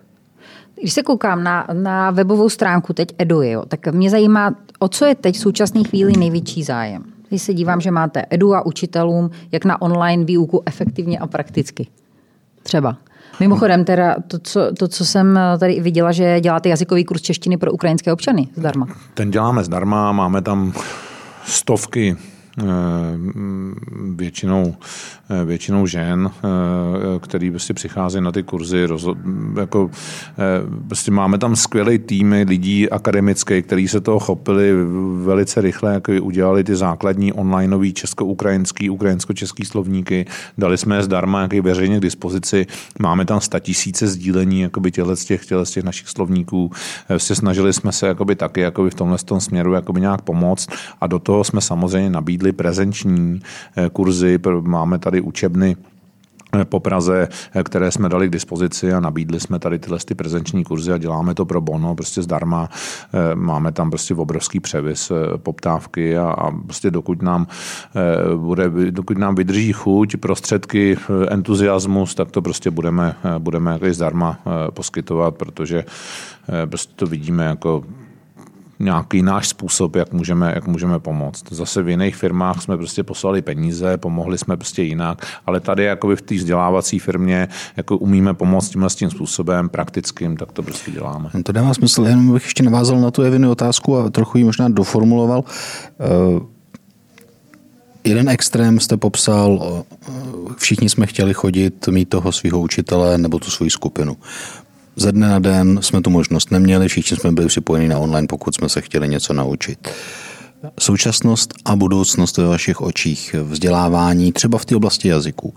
Speaker 2: Když se koukám na, na webovou stránku teď Edui, jo, tak mě zajímá, o co je teď v současné chvíli největší zájem. Když se dívám, že máte Edu a učitelům, jak na online výuku efektivně a prakticky. Třeba. Mimochodem, teda to co, to, co jsem tady viděla, že děláte jazykový kurz češtiny pro ukrajinské občany zdarma.
Speaker 3: Ten děláme zdarma, máme tam stovky většinou Eh, většinou žen, eh, který prostě přicházejí na ty kurzy. Rozhod, jako, eh, prostě máme tam skvělé týmy lidí akademické, kteří se toho chopili velice rychle, jako udělali ty základní onlineový česko-ukrajinský, ukrajinsko-český slovníky, dali jsme je zdarma jaký veřejně k dispozici, máme tam tisíce sdílení jakoby těchto těch, těchto těch našich slovníků. Vlastně snažili jsme se jakoby taky jakoby v tomhle tom směru jakoby nějak pomoct a do toho jsme samozřejmě nabídli prezenční kurzy, máme tady učebny eh, po Praze, eh, které jsme dali k dispozici a nabídli jsme tady tyhle ty prezenční kurzy a děláme to pro bono, prostě zdarma. Eh, máme tam prostě obrovský převis poptávky a, a prostě dokud nám, bude, dokud nám vydrží chuť, prostředky, entuziasmus, tak to prostě budeme, budeme zdarma poskytovat, protože prostě to vidíme jako nějaký náš způsob, jak můžeme, jak můžeme pomoct. Zase v jiných firmách jsme prostě poslali peníze, pomohli jsme prostě jinak, ale tady jako v té vzdělávací firmě jako umíme pomoct tímhle tím způsobem praktickým, tak to prostě děláme.
Speaker 1: To dává smysl, jenom bych ještě navázal na tu Evinu otázku a trochu ji možná doformuloval. Uh, jeden extrém jste popsal, všichni jsme chtěli chodit, mít toho svého učitele nebo tu svoji skupinu ze dne na den jsme tu možnost neměli, všichni jsme byli připojeni na online, pokud jsme se chtěli něco naučit. Současnost a budoucnost ve vašich očích vzdělávání, třeba v té oblasti jazyků.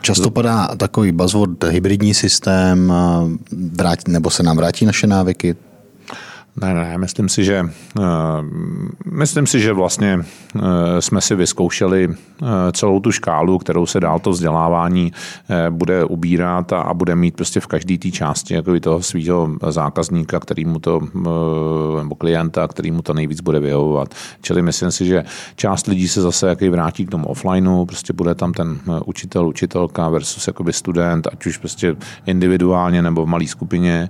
Speaker 1: Často padá takový buzzword hybridní systém, nebo se nám vrátí naše návyky.
Speaker 3: Ne, ne, myslím si, že uh, myslím si, že vlastně uh, jsme si vyzkoušeli uh, celou tu škálu, kterou se dál to vzdělávání bude ubírat a, a bude mít prostě v každé té části jako toho svého zákazníka, který mu to, nebo klienta, který mu to nejvíc bude vyhovovat. Čili myslím si, že část lidí se zase jaký vrátí k tomu offlineu, prostě bude tam ten učitel, učitelka versus jakoby student, ať už prostě individuálně nebo v malé skupině.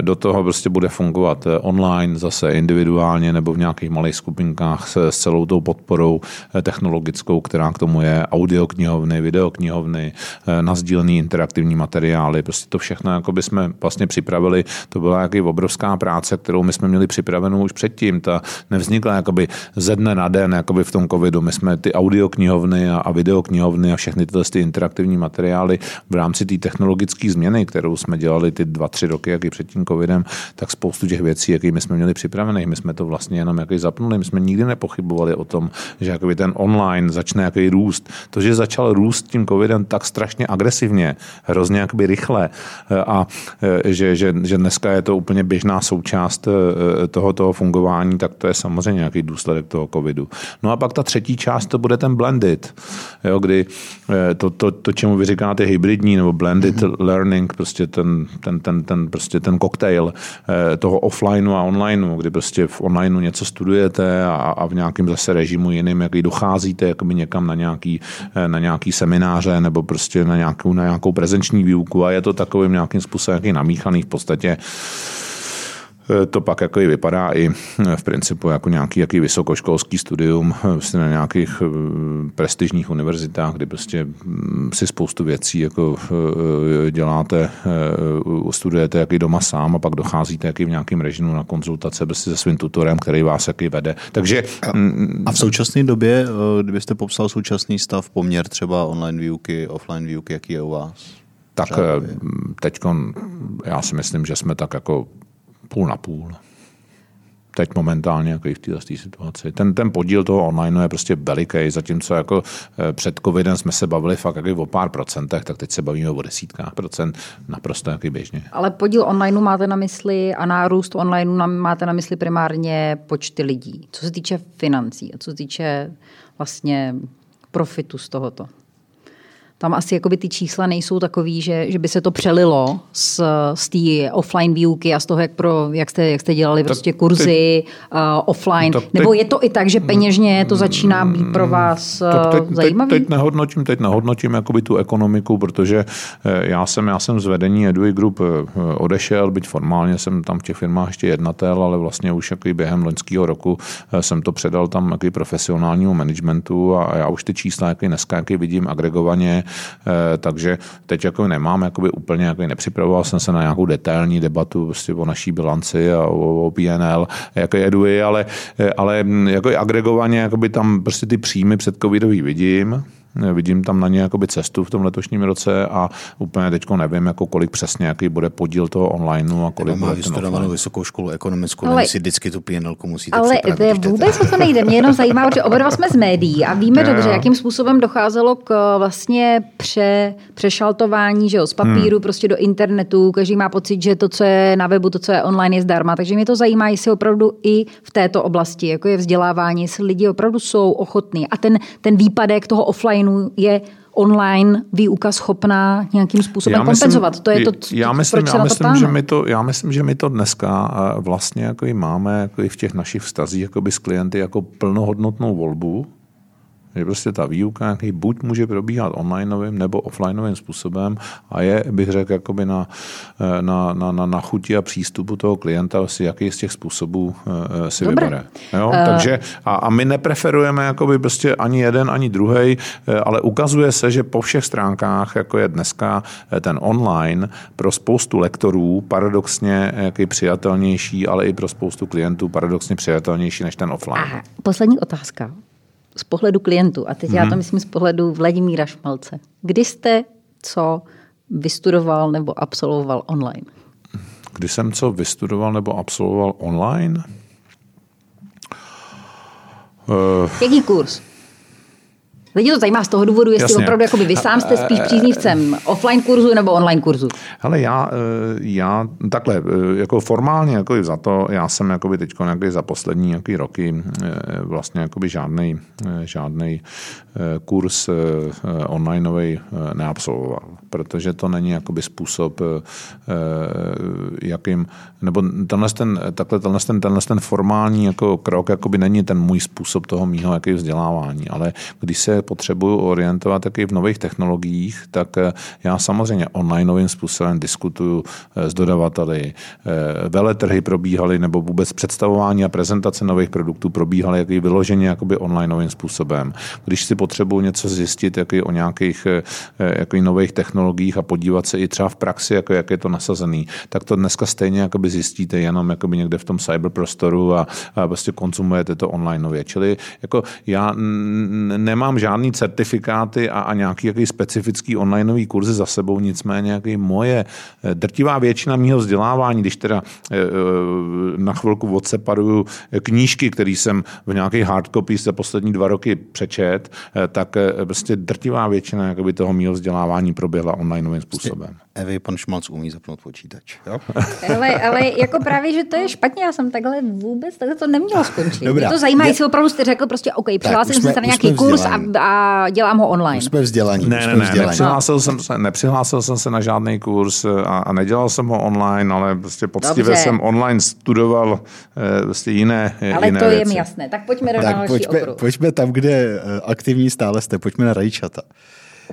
Speaker 3: Do toho prostě bude fungovat online, zase individuálně nebo v nějakých malých skupinkách s, s celou tou podporou eh, technologickou, která k tomu je, audioknihovny, videoknihovny, eh, nazdílený interaktivní materiály, prostě to všechno jako by jsme vlastně připravili. To byla jaký obrovská práce, kterou my jsme měli připravenou už předtím. Ta nevznikla jakoby ze dne na den jakoby v tom covidu. My jsme ty audioknihovny a, a videoknihovny a všechny tyhle ty interaktivní materiály v rámci té technologické změny, kterou jsme dělali ty dva, tři roky, jak i před tím covidem, tak spoustu těch věcí jaký my jsme měli připravený. My jsme to vlastně jenom jaký zapnuli. My jsme nikdy nepochybovali o tom, že jakoby ten online začne jaký růst. To, že začal růst tím covidem tak strašně agresivně, hrozně jakoby rychle a že, že, že dneska je to úplně běžná součást eh, toho, toho fungování, tak to je samozřejmě nějaký důsledek toho covidu. No a pak ta třetí část, to bude ten blended, jo, kdy eh, to, to, to, čemu vy říkáte hybridní nebo blended mm-hmm. learning, prostě ten, ten, ten, ten, prostě ten koktejl eh, toho offline a online, kdy prostě v online něco studujete a, a v nějakém zase režimu jiným, jaký docházíte jakoby někam na nějaký, eh, na nějaký semináře nebo prostě na nějakou, na nějakou prezenční výuku a je to takovým nějakým způsobem jaký namíchaný v podstatě to pak jako i vypadá i eh, v principu jako nějaký jaký vysokoškolský studium prostě na nějakých prestižních univerzitách, kdy prostě mm, si spoustu věcí jako děláte, studujete jaký doma sám a pak docházíte jaký v nějakém režimu na konzultace prostě se svým tutorem, který vás jaký vede. Takže...
Speaker 1: A, mm, a v současné době, kdybyste popsal současný stav, poměr třeba online výuky, offline výuky, jaký je u vás?
Speaker 3: Tak teď já si myslím, že jsme tak jako půl na půl. Teď momentálně jako i v této situaci. Ten, ten podíl toho online je prostě veliký, zatímco jako eh, před covidem jsme se bavili fakt jako o pár procentech, tak teď se bavíme o desítkách procent, naprosto jaký běžně.
Speaker 2: Ale podíl online máte na mysli a nárůst online máte na mysli primárně počty lidí. Co se týče financí a co se týče vlastně profitu z tohoto? Tam asi jakoby ty čísla nejsou takový, že, že by se to přelilo z, z té offline výuky a z toho, jak, pro, jak, jste, jak jste dělali tak prostě kurzy teď, uh, offline. Teď, Nebo je to i tak, že peněžně to začíná být pro vás uh, teď, zajímavý?
Speaker 3: Teď, teď nehodnotím, teď nehodnotím jakoby tu ekonomiku, protože eh, já jsem, já jsem z vedení Edui Group eh, odešel, byť formálně jsem tam v těch firmách ještě jednatel, ale vlastně už jaký během loňského roku eh, jsem to předal tam jaký profesionálnímu managementu a já už ty čísla, jaký dneska jaký vidím agregovaně, takže teď jako nemám jakoby úplně, jako nepřipravoval jsem se na nějakou detailní debatu prostě o naší bilanci a o, o PNL, jako jedu ale, ale jako agregovaně tam prostě ty příjmy před covidový vidím, Vidím tam na ně jakoby cestu v tom letošním roce a úplně teď nevím, jako kolik přesně, jaký bude podíl toho online a kolik
Speaker 1: má vystudovanou vysokou školu ekonomickou, ale, si vždycky tu PNL musíte
Speaker 2: Ale to vůbec o to nejde. Mě jenom zajímá, že oba dva jsme z médií a víme dobře, jakým způsobem docházelo k vlastně pře, přešaltování že jo, z papíru hmm. prostě do internetu. Každý má pocit, že to, co je na webu, to, co je online, je zdarma. Takže mě to zajímá, jestli opravdu i v této oblasti, jako je vzdělávání, jestli lidi opravdu jsou ochotní. A ten, ten výpadek toho offline onlineu je online výuka schopná nějakým způsobem já myslím, kompenzovat. To je to,
Speaker 3: co, já myslím, proč já myslím, že my to, já myslím, že my to dneska eh, vlastně jako i máme jako i v těch našich vztazích jako s klienty jako plnohodnotnou volbu, že prostě ta výuka nějaký buď může probíhat onlineovým nebo offlineovým způsobem a je, bych řekl, jakoby na, eh, na, na, na, na chuti a přístupu toho klienta, si jaký z těch způsobů uh, si Dobre. vybere. Jo? Uh... Takže a, a my nepreferujeme jakoby prostě ani jeden, ani druhý, ale ukazuje se, že po všech stránkách, jako je dneska ten online, pro spoustu lektorů paradoxně jaký přijatelnější, ale i pro spoustu klientů paradoxně přijatelnější než ten offline. Aha.
Speaker 2: Poslední otázka z pohledu klientů, a teď hmm. já to mhm. myslím z pohledu Vladimíra Šmalce. Kdy jste co vystudoval nebo absolvoval online?
Speaker 3: Kdy jsem co vystudoval nebo absolvoval online?
Speaker 2: Jaký kurz? Lidi to zajímá z toho důvodu, jestli Jasně. opravdu jakoby vy sám jste spíš příznivcem offline kurzu nebo online kurzu.
Speaker 3: Hele, já, eh, já takhle, eh, jako formálně jako za to, já jsem jakoby teď za poslední nějaký roky vlastně jakoby žádný, žádný kurz onlineový neabsolvoval, protože to není jakoby způsob, jakým, nebo tenhle ten, takhle, tenhle ten, tenhle ten formální jako krok jakoby není ten můj způsob toho mýho jaký vzdělávání, ale když se potřebuju orientovat taky v nových technologiích, tak eh, já samozřejmě onlineovým způsobem diskutuju eh, s dodavateli. Eh, veletrhy probíhaly, nebo vůbec představování a prezentace nových produktů probíhaly jaký vyloženě jakoby onlineovým způsobem. Když si potřebuju něco zjistit jaký o nějakých jaký nových technologiích a podívat se i třeba v praxi, jako jak je to nasazený, tak to dneska stejně jakoby zjistíte jenom jakoby někde v tom cyberprostoru a, a prostě konzumujete to onlineově. Čili jako já nemám žádný žádný certifikáty a, a nějaký jaký specifický onlineový kurzy za sebou, nicméně jaký moje eh, drtivá většina mého vzdělávání, když teda eh, eh, na chvilku odseparuju knížky, které jsem v nějakých hardcopy za poslední dva roky přečet, tak prostě drtivá většina jakoby toho mého vzdělávání proběhla onlineovým způsobem.
Speaker 1: Evy, pan Šmalc umí zapnout počítač. Jo?
Speaker 2: ale, ale jako právě, že to je špatně, já jsem takhle vůbec, takhle to nemělo skončit. Dobrá. Mě to zajímá, jestli opravdu jste řekl prostě, OK, přihlásil jsem se na nějaký kurz a, a, dělám ho online.
Speaker 1: Už jsme vzdělaní.
Speaker 3: Ne, ne, ne, nepřihlásil, jsem se, nepřihlásil jsem se na žádný kurz a, a nedělal jsem ho online, ale prostě poctivě Dobře. jsem online studoval e, prostě jiné
Speaker 2: Ale
Speaker 3: jiné
Speaker 2: to
Speaker 3: věci.
Speaker 2: je mi jasné. Tak pojďme do tak další
Speaker 1: pojďme, okruh. pojďme tam, kde eh, aktivní stále jste, pojďme na rajčata.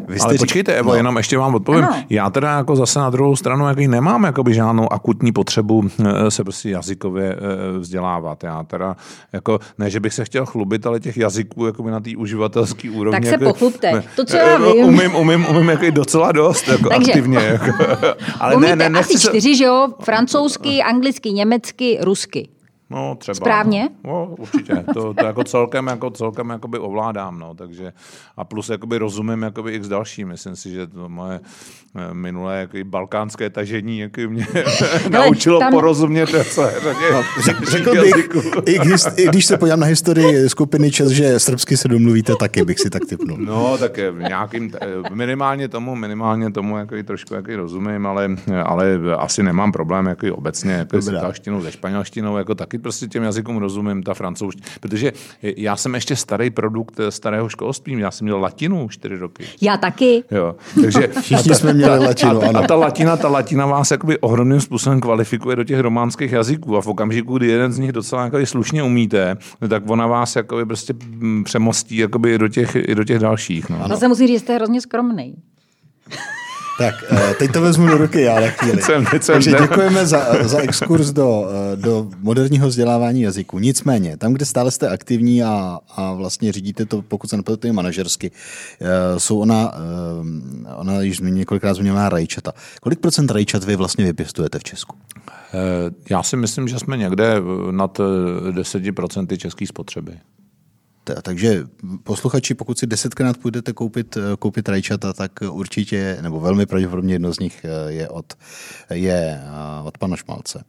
Speaker 3: Vy Ale počkejte, Evo, no. jenom ještě vám odpovím. Ano. Já teda jako zase na druhou stranu jaký nemám jakoby žádnou akutní potřebu eh, se prostě jazykově eh, vzdělávat. Já teda jako, ne, že bych se chtěl chlubit, ale těch jazyků jako na té uživatelské úrovni.
Speaker 2: Tak se jako, pochlubte. Ne,
Speaker 3: to, co já
Speaker 2: eh, vím.
Speaker 3: Umím, umím, umím jako docela dost, jako Takže, aktivně. Jako.
Speaker 2: Ale umíte ne, ne, asi čtyři, že jo? Francouzsky, anglicky, německy, rusky.
Speaker 3: No, třeba.
Speaker 2: Správně?
Speaker 3: No, určitě. To, to jako celkem, jako celkem jakoby ovládám, no, takže a plus jakoby rozumím jakoby i s další. Myslím si, že to moje eh, minulé jakoby balkánské tažení jakoby mě naučilo tam... porozumět celé řadě no, řek, Řekl bych,
Speaker 1: i když, i když se podívám na historii skupiny Čes, že srbsky se domluvíte taky, bych si tak typnul.
Speaker 3: No, tak nějakým, minimálně tomu, minimálně tomu jakoby trošku jakoby rozumím, ale, ale asi nemám problém jakoby obecně jako s italštinou, se španělštinou, jako taky taky prostě těm jazykům rozumím, ta francouzština. Protože já jsem ještě starý produkt starého školství, já jsem měl latinu čtyři roky.
Speaker 2: Já taky.
Speaker 3: Jo. Takže
Speaker 1: Všichni jsme měli latinu,
Speaker 3: a, a, ta latina, ta latina vás jakoby ohromným způsobem kvalifikuje do těch románských jazyků a v okamžiku, kdy jeden z nich docela jakoby slušně umíte, tak ona vás jakoby prostě mm, přemostí jakoby i do těch, i do těch dalších. No.
Speaker 2: To se musí říct, jste hrozně skromný.
Speaker 1: Tak, eh, teď to vezmu do ruky já na chvíli.
Speaker 3: Jsem, jsem
Speaker 1: Takže děkujeme za, za exkurs do, eh, do moderního vzdělávání jazyku. Nicméně, tam, kde stále jste aktivní a, a vlastně řídíte to, pokud se nepletu, manažersky, eh, jsou ona, ona již několikrát zmínila rajčata. Kolik procent rajčat vy vlastně vypěstujete v Česku?
Speaker 3: Já si myslím, že jsme někde nad 10% české spotřeby.
Speaker 1: Takže posluchači, pokud si desetkrát půjdete koupit, koupit rajčata, tak určitě, nebo velmi pravděpodobně jedno z nich je od, je od pana Šmalce.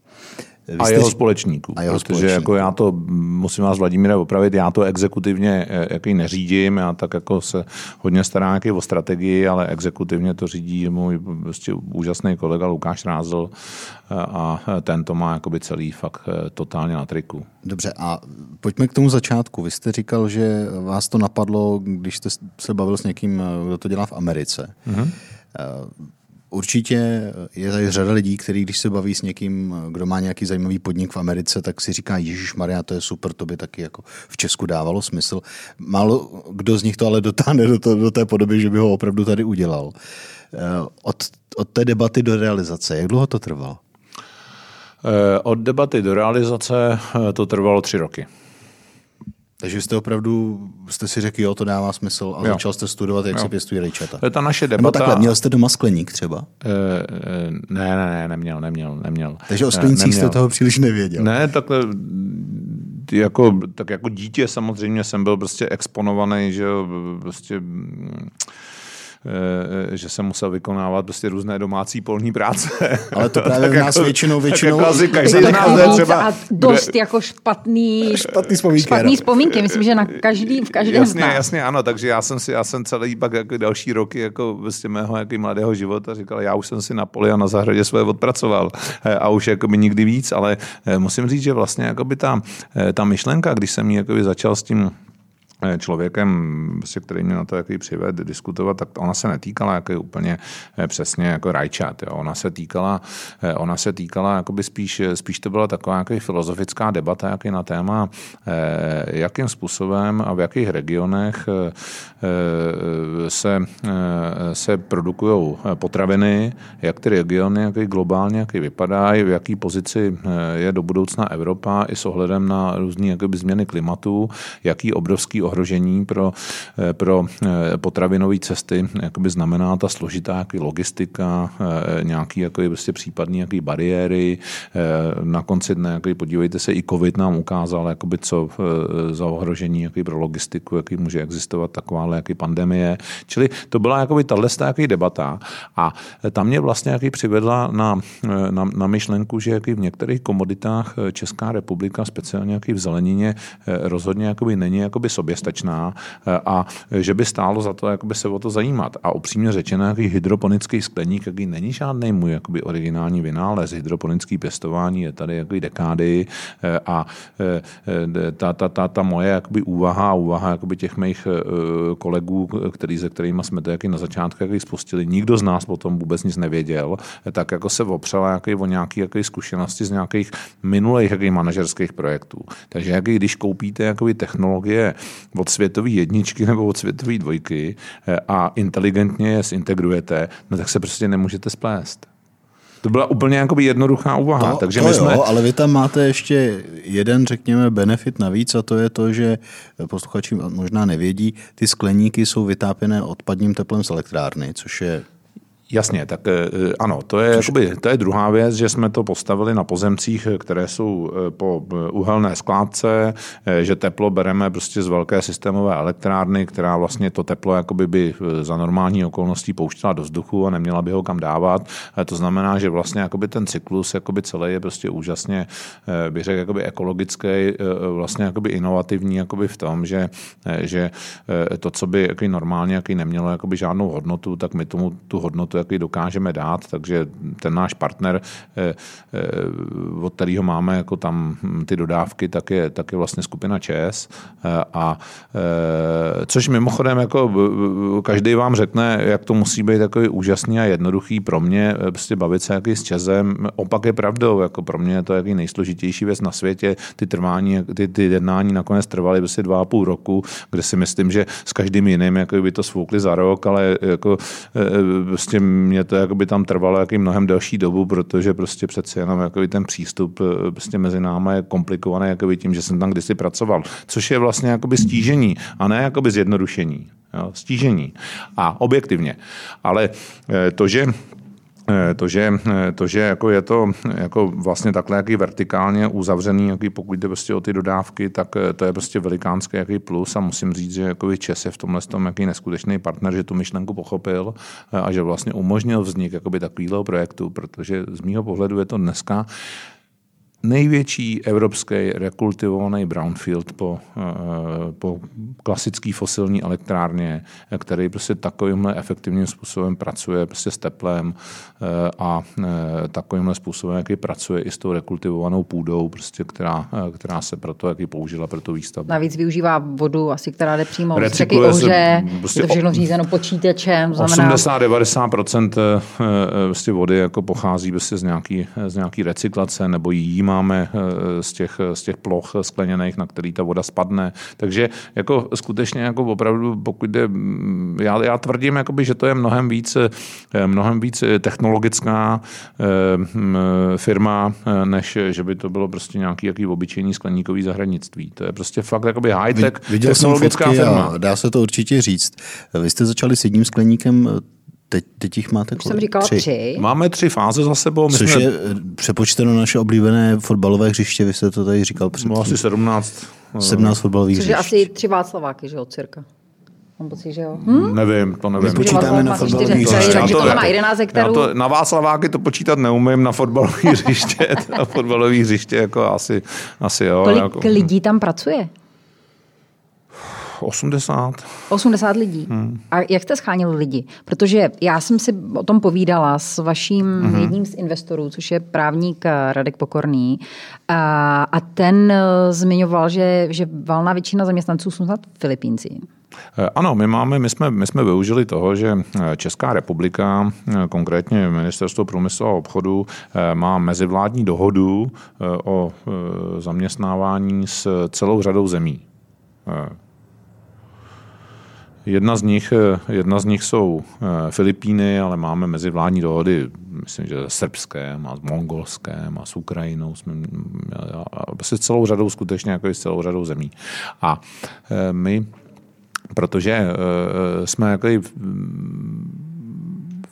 Speaker 3: Vy a jeho společníků. A jeho protože společníků. jako já to, musím vás Vladimíre opravit, já to exekutivně eh, jaký neřídím, já tak jako se hodně starám jaký o strategii, ale exekutivně to řídí můj prostě úžasný kolega Lukáš Rázl eh, a ten to má jakoby celý fakt eh, totálně na triku.
Speaker 1: Dobře a pojďme k tomu začátku. Vy jste říkal, že vás to napadlo, když jste se bavil s někým, kdo to dělá v Americe. Mm-hmm. Určitě je tady řada lidí, kteří, když se baví s někým, kdo má nějaký zajímavý podnik v Americe, tak si říká, Ježíš Maria, to je super, to by taky jako v Česku dávalo smysl. Málo kdo z nich to ale dotáhne do, to, do té podoby, že by ho opravdu tady udělal. Eh, od, od té debaty do realizace, jak dlouho to trvalo?
Speaker 3: Eh, od debaty do realizace eh, to trvalo tři roky.
Speaker 1: Takže jste opravdu, jste si řekl, jo, to dává smysl a jo. začal jste studovat, jak jo. se pěstují rejčata.
Speaker 3: To je ta naše debata.
Speaker 1: Nebo takhle, měl jste doma skleník třeba?
Speaker 3: E, ne, ne, ne, neměl, neměl, neměl.
Speaker 1: Takže o sklenících jste toho příliš nevěděl.
Speaker 3: Ne, takhle, jako, tak jako dítě samozřejmě jsem byl prostě exponovaný, že prostě že jsem musel vykonávat prostě různé domácí polní práce.
Speaker 1: Ale to právě u nás jako, většinou, většinou...
Speaker 2: Tak jako každý z nás třeba... A dost kde, jako špatný,
Speaker 1: špatný vzpomínky.
Speaker 2: Špatný vzpomínky, myslím, že na každý, v každém
Speaker 3: jasně, z nás. Jasně, ano, takže já jsem si, já jsem celý pak jako další roky jako vlastně mého jaký mladého života říkal, já už jsem si na poli a na zahradě své odpracoval eh, a už jako by nikdy víc, ale eh, musím říct, že vlastně jako by ta, ta myšlenka, když jsem ji začal s tím Eh, člověkem, prostě, který mě na to jaký přived diskutovat, tak ona se netýkala jaký úplně eh, přesně jako rajčat. Jo. Ona se týkala, eh, ona se týkala spíš, spíš to byla taková jaký filozofická debata jaký na téma, jakým způsobem a v jakých regionech se, se produkují potraviny, jak ty regiony, jaký globálně, jaký vypadají, v jaký pozici je do budoucna Evropa i s ohledem na různé změny klimatu, jaký obrovský ohrožení pro, eh, pro eh, potravinové cesty jakoby znamená ta složitá jaký logistika, eh, nějaký jaký prostě případný jaký bariéry. Na konci dne, jaký, podívejte se, i COVID nám ukázal, jakoby co za ohrožení jaký pro logistiku, jaký může existovat takováhle jaký pandemie. Čili to byla jakoby tahle jaký debata a tam mě vlastně jaký přivedla na, na, na myšlenku, že jaký v některých komoditách Česká republika, speciálně jaký v zelenině, rozhodně jakoby není jakoby sobě soběstačná eh, a že by stálo za to jakoby se o to zajímat. A upřímně řečeno, jaký hydroponický skleník, jaký není žádný můj jakoby originální vynález. Hydroponický pěstování je tady jakoby dekády eh, a eh, ta, ta, ta, ta moje jakoby úvaha a úvaha jakoby těch mých kolegů, který, se kterými jsme to na začátku jaký spustili, nikdo z nás potom vůbec nic nevěděl, tak jako se opřela jaký, o nějaké jaký zkušenosti z nějakých minulých jaký manažerských projektů. Takže jaký, když koupíte jakoby technologie od světové jedničky nebo od světové dvojky eh, a inteligentně je zintegrujete, no tak se prostě nemůžete splést. To byla úplně jakoby jednoduchá úvaha.
Speaker 1: To,
Speaker 3: takže
Speaker 1: to
Speaker 3: my jsme...
Speaker 1: jo, ale vy tam máte ještě jeden, řekněme, benefit navíc a to je to, že posluchači možná nevědí, ty skleníky jsou vytápěné odpadním teplem z elektrárny, což je
Speaker 3: Jasně, tak eh, ano, to je, jakoby, to je druhá věc, že jsme to postavili na pozemcích, které jsou eh, po eh, uhelné skládce, že teplo bereme prostě z velké systémové elektrárny, která vlastně to teplo jakoby by za normální okolností pouštěla do vzduchu a neměla by ho kam dávat. To znamená, že vlastně jakoby ten cyklus jakoby celý je prostě úžasně, bych řekl, jakoby ekologický, vlastně jakoby inovativní jakoby v tom, že, že to, co by jaký normálně jaký nemělo jakoby žádnou hodnotu, tak my tomu tu hodnotu jaký dokážeme dát, takže ten náš partner, eh, eh, od kterého máme jako tam ty dodávky, tak je, tak je vlastně skupina ČES eh, a což mimochodem jako každý vám řekne, jak to musí být takový úžasný a jednoduchý pro mě, prostě bavit se jaký s Čezem, opak je pravdou, jako pro mě je to jaký nejsložitější věc na světě, ty trvání, ty, ty jednání nakonec trvaly prostě dva a půl roku, kde si myslím, že s každým jiným jako by to svoukli za rok, ale jako prostě mě to jakoby tam trvalo jaký mnohem delší dobu, protože prostě přece jenom jakoby ten přístup eh, prostě mezi náma je komplikovaný jakoby tím, že jsem tam kdysi pracoval, což je vlastně jakoby stížení a ne jakoby zjednodušení. Jo, stížení. A objektivně. Ale eh, to, že to, že, eh, to, že jako je to jako vlastně takhle jaký vertikálně uzavřený, jaký pokud jde prostě o ty dodávky, tak eh, to je prostě velikánský jaký plus a musím říct, že jako Čes je v tomhle tom jaký neskutečný partner, že tu myšlenku pochopil a že vlastně umožnil vznik takového projektu, protože z mýho pohledu je to dneska největší evropský rekultivovaný brownfield po, eh, po klasický fosilní elektrárně, který prostě takovýmhle efektivním způsobem pracuje prostě s teplem eh, a eh, takovýmhle způsobem, jaký pracuje i s tou rekultivovanou půdou, prostě, která, která se proto jaký použila pro tu výstavbu.
Speaker 2: Navíc využívá vodu asi, která jde přímo z řeky Ohře, prostě je to všechno řízeno počítačem.
Speaker 3: Znamená... 80-90% prostě vody jako pochází prostě z nějaký, z nějaký recyklace nebo jí máme eh, z těch, z těch ploch skleněných, na který ta voda spadne. Takže jako skutečně jako opravdu, pokud jde, mm, já, já tvrdím, jakoby, že to je mnohem víc, eh, mnohem víc technologická eh, firma, než že by to bylo prostě nějaký jaký obyčejný skleníkový zahradnictví. To je prostě fakt jakoby high-tech
Speaker 1: Viděl technologická firma. dá se to určitě říct. Vy jste začali s jedním skleníkem Teď, teď jich máte
Speaker 2: kolik? jsem říkala tři. tři.
Speaker 3: Máme tři fáze za sebou.
Speaker 1: My Což jsme... je eh, přepočteno naše oblíbené fotbalové hřiště, vy jste to tady říkal před.
Speaker 3: No, asi 17.
Speaker 1: 17 fotbalových
Speaker 2: Což
Speaker 1: hřišť.
Speaker 2: Což je asi tři Václaváky, že jo, cirka. Mám pocit, že jo?
Speaker 3: Hm? Nevím, to nevím.
Speaker 1: My počítáme na fotbalové hřiště.
Speaker 2: Takže to má 11 hektarů.
Speaker 3: to, na Václaváky to počítat neumím, na fotbalové hřiště, na fotbalové hřiště jako asi, asi jo.
Speaker 2: Kolik
Speaker 3: jako...
Speaker 2: lidí tam pracuje?
Speaker 3: 80.
Speaker 2: 80 lidí. Hmm. A jak jste schánili lidi? Protože já jsem si o tom povídala s vaším hmm. jedním z investorů, což je právník eh, Radek Pokorný. A, a ten eh, zmiňoval, že, že valná většina zaměstnanců jsou snad Filipínci.
Speaker 3: Eh, ano, my, máme, my, jsme, my jsme využili toho, že Česká republika, konkrétně Ministerstvo průmyslu a obchodu, má mezivládní dohodu o zaměstnávání s celou řadou zemí. Jedna z nich, eh, jedna z nich jsou eh, Filipíny, ale máme mezivládní dohody, myslím, že s Srbském a s Mongolském a s Ukrajinou, jsme, a prostě celou řadou, skutečně jako s celou řadou zemí. A eh, my, protože jsme jako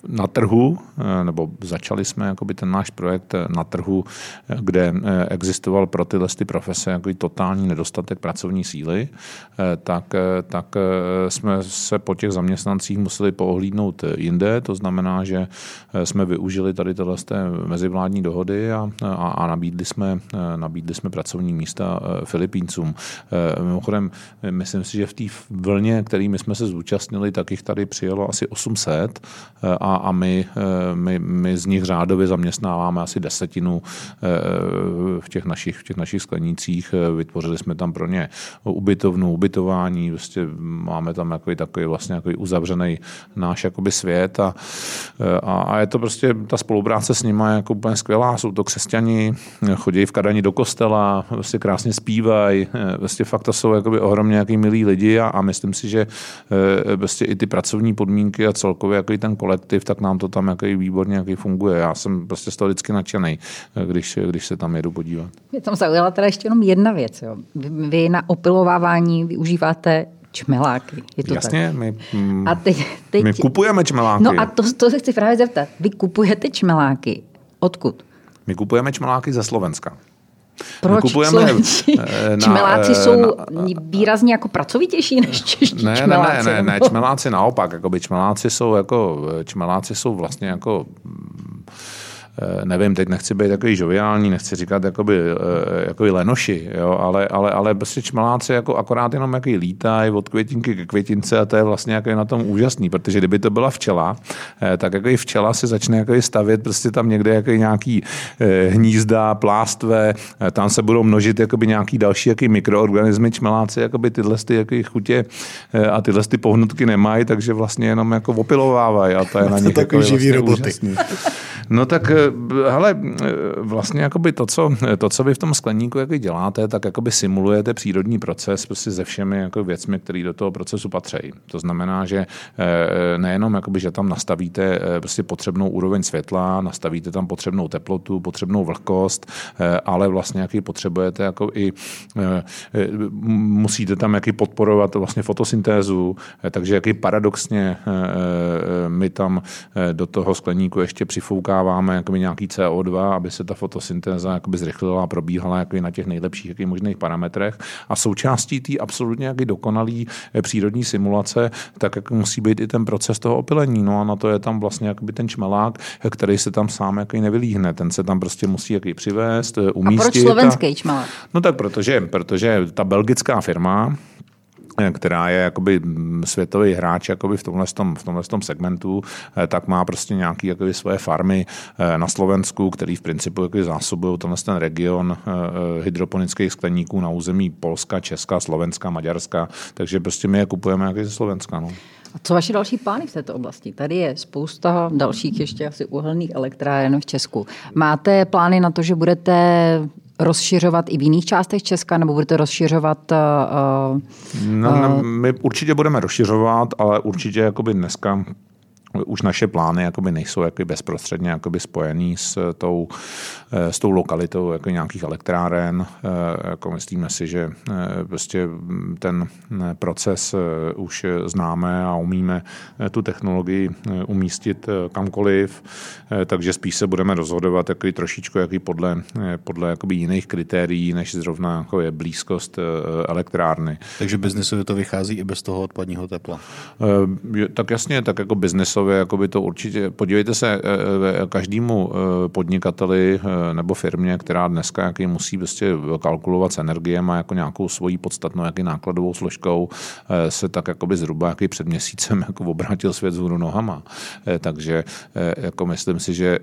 Speaker 3: na trhu, eh, nebo začali jsme jakoby ten náš projekt eh, na trhu, eh, kde existoval pro tyhle ty profese jako totální nedostatek pracovní síly, tak, tak jsme se po těch zaměstnancích museli poohlídnout jinde. To znamená, že jsme využili tady tyhle mezivládní dohody a, a, a nabídli, jsme, nabídli jsme pracovní místa Filipíncům. Mimochodem, myslím si, že v té vlně, kterými jsme se zúčastnili, tak jich tady přijelo asi 800 a a my, eh, my, my z nich řádově zaměstnáváme asi desetinu eh, v těch našich, v těch našich sklenících. Eh, vytvořili jsme tam pro ně ubytovnu, ubytování, vlastně máme tam takový, takový vlastně takový uzavřený náš jakoby svět a, a, a, je to prostě, ta spolupráce s nimi je jako úplně skvělá. Jsou to křesťani, chodí v Kadani do kostela, vlastně krásně zpívají, vlastně fakt to jsou jakoby ohromně jaký milí lidi a, a myslím si, že vlastně i ty pracovní podmínky a celkově jako ten kolektiv tak nám to tam jaký výborně jaký funguje. Já jsem prostě z toho vždycky nadšený, když, když se tam jedu podívat.
Speaker 2: Mě tam zaujala teda ještě jenom jedna věc. Jo. Vy, vy na opilovávání využíváte čmeláky. Je to
Speaker 3: Jasně,
Speaker 2: tak?
Speaker 3: My, mm, a teď, teď, my kupujeme čmeláky.
Speaker 2: No a to, to se chci právě zeptat. Vy kupujete čmeláky. Odkud?
Speaker 3: My kupujeme čmeláky ze Slovenska.
Speaker 2: Proč kupujeme na, čmeláci jsou na, výrazně jako pracovitější než čeští
Speaker 3: ne, čmeláci? Ne, ne, ne, ne, čmeláci naopak. Jakoby čmeláci jsou jako, čmeláci jsou vlastně jako Eh, nevím, teď nechci být takový žoviální, nechci říkat jakoby, eh, jakoby lenoši, jo, ale, ale, ale prostě čmaláci jako akorát jenom jaký lítají od květinky ke květince a to je vlastně jako na tom úžasný, protože kdyby to byla včela, eh, tak jako i včela si začne jako stavět prostě tam někde jako nějaký hnízda, plástve, tam se budou množit jakoby nějaký další jaký mikroorganismy, čmeláci jakoby tyhle ty jaký chutě a tyhle ty pohnutky nemají, takže vlastně jenom jako opilovávají a to je na nich
Speaker 1: to jako živý vlastně roboty.
Speaker 3: Úžasný. No tak hele, vlastně jakoby to, co, to, co vy v tom skleníku jako děláte, tak jakoby simulujete přírodní proces prostě se všemi jako věcmi, které do toho procesu patří. To znamená, že nejenom, jakoby, že tam nastavíte prostě potřebnou úroveň světla, nastavíte tam potřebnou teplotu, potřebnou vlhkost, ale vlastně jaký potřebujete jako i musíte tam jaký podporovat vlastně fotosyntézu, takže jaký paradoxně my tam do toho skleníku ještě přifoukáváme jakoby nějaký CO2, aby se ta fotosyntéza jakoby zrychlila a probíhala jakoby na těch nejlepších jaký možných parametrech. A součástí té absolutně jaký dokonalý eh, přírodní simulace, tak jak musí být i ten proces toho opilení. No a na to je tam vlastně jakoby ten čmelák, eh, který se tam sám jaký nevylíhne. Ten se tam prostě musí jaký přivést, umístit.
Speaker 2: A proč slovenský čmelák?
Speaker 3: No tak protože, protože ta belgická firma, která je jakoby světový hráč jakoby v tomhle, tom, v tomhle tom segmentu, eh, tak má prostě nějaké jakoby svoje farmy eh, na Slovensku, který v principu jakoby zásobují tenhle ten region eh, hydroponických skleníků na území Polska, Česka, Slovenska, Maďarska, takže prostě my je kupujeme jako ze Slovenska. No.
Speaker 2: A co vaše další plány v této oblasti? Tady je spousta dalších ještě asi uhelných elektráren v Česku. Máte plány na to, že budete rozšiřovat i v jiných částech Česka, nebo budete rozšiřovat? Uh,
Speaker 3: no, no, my určitě budeme rozšiřovat, ale určitě jakoby dneska už naše plány jakoby nejsou jakoby bezprostředně jakoby spojený s tou, eh, s tou lokalitou jako nějakých elektráren. Eh, jako myslíme si, že eh, prostě ten proces už známe a umíme tu technologii umístit kamkoliv, takže spíš se budeme rozhodovat jaký trošičku jaký podle, podle jakoby jiných kritérií, než zrovna jako je blízkost elektrárny.
Speaker 1: Takže biznesově to vychází i bez toho odpadního tepla?
Speaker 3: Tak jasně, tak jako biznesově celkově jakoby to určitě, podívejte se, eh, eh, každému eh, podnikateli nebo firmě, která dneska jaký musí prostě kalkulovat s energiemi a jako nějakou svojí podstatnou jaký nákladovou složkou, se tak jakoby zhruba jaký před měsícem jako obrátil svět z nohama. Takže jako myslím si, že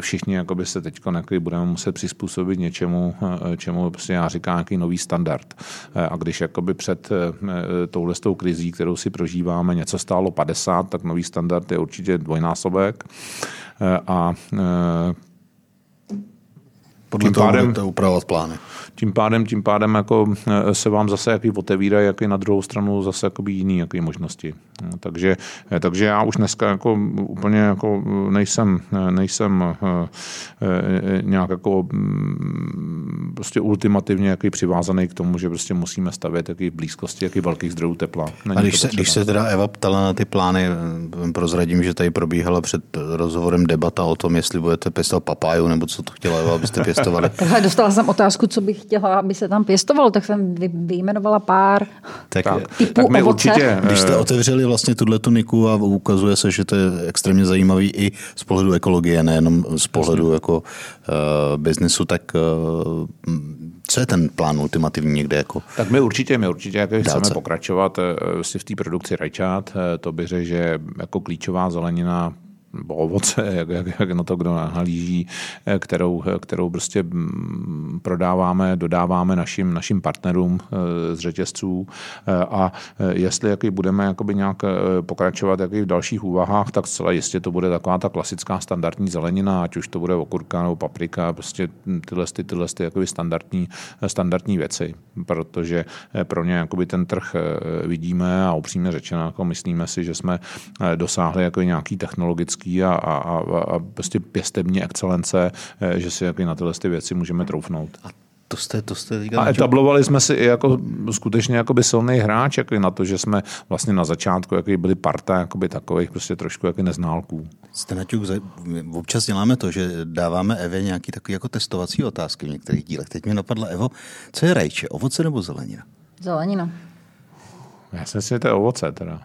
Speaker 3: všichni jakoby se teď budeme muset přizpůsobit něčemu, čemu prostě já říkám nějaký nový standard. A když jakoby před touhle krizí, kterou si prožíváme, něco stálo 50, tak nový standard je určitě dvojnásobek. Eh, a
Speaker 1: eh, podle tím toho pádem, budete upravovat plány.
Speaker 3: Tím pádem, tím pádem jako eh, se vám zase jaký otevírají, jaký na druhou stranu zase jakoby jiný jaký možnosti. No, takže, eh, takže já už dneska jako úplně jako nejsem, nejsem eh, nějak jako mm, prostě ultimativně jaký přivázaný k tomu, že prostě musíme stavět jaký blízkosti, jaký velkých zdrojů tepla.
Speaker 1: Není A když se, když se teda Eva ptala na ty plány, prozradím, že tady probíhala před rozhovorem debata o tom, jestli budete pěstovat papáju, nebo co to chtěla Eva, abyste pěstovali.
Speaker 2: Dostala jsem otázku, co bych chtěla, aby se tam pěstovalo, tak jsem vyjmenovala pár tak, typů tak my ovoce. Určitě,
Speaker 1: Když jste otevřeli vlastně tuhle tuniku a ukazuje se, že to je extrémně zajímavý i z pohledu ekologie, nejenom z pohledu Jasně. jako uh, biznesu, tak uh, co je ten plán ultimativní někde? Jako
Speaker 3: tak my určitě, my určitě jako chceme pokračovat uh, si v té produkci rajčat. Uh, to bych řekl, že jako klíčová zelenina nebo ovoce, jak, jak, jak na to kdo nahlíží, eh, kterou, kterou prostě mm, prodáváme, dodáváme našim, našim partnerům eh, z řetězců. Eh, a jestli jaký budeme jakoby nějak pokračovat jaký v dalších úvahách, tak zcela jistě to bude taková ta klasická standardní zelenina, ať už to bude okurka nebo paprika, prostě tyhle, ty, tyhle ty jakoby standardní, standardní věci, protože pro ně jakoby ten trh vidíme a upřímně řečeno jako myslíme si, že jsme dosáhli jako nějaký technologický technický a, a, a, a prostě pěstební excelence, eh, že si jako na tyhle ty věci můžeme troufnout.
Speaker 1: A to jste, to jste
Speaker 3: a etablovali jsme si i jako skutečně jakoby silný hráč jako na to, že jsme vlastně na začátku jako byli parta jakoby takových prostě trošku jako neználků.
Speaker 1: Jste Naťuk, občas děláme to, že dáváme Evě nějaký takový jako testovací otázky v některých dílech. Teď mi napadla Evo, co je rajče, ovoce nebo zelenina?
Speaker 2: Zelenina.
Speaker 3: Já si myslím, že to je ovoce teda.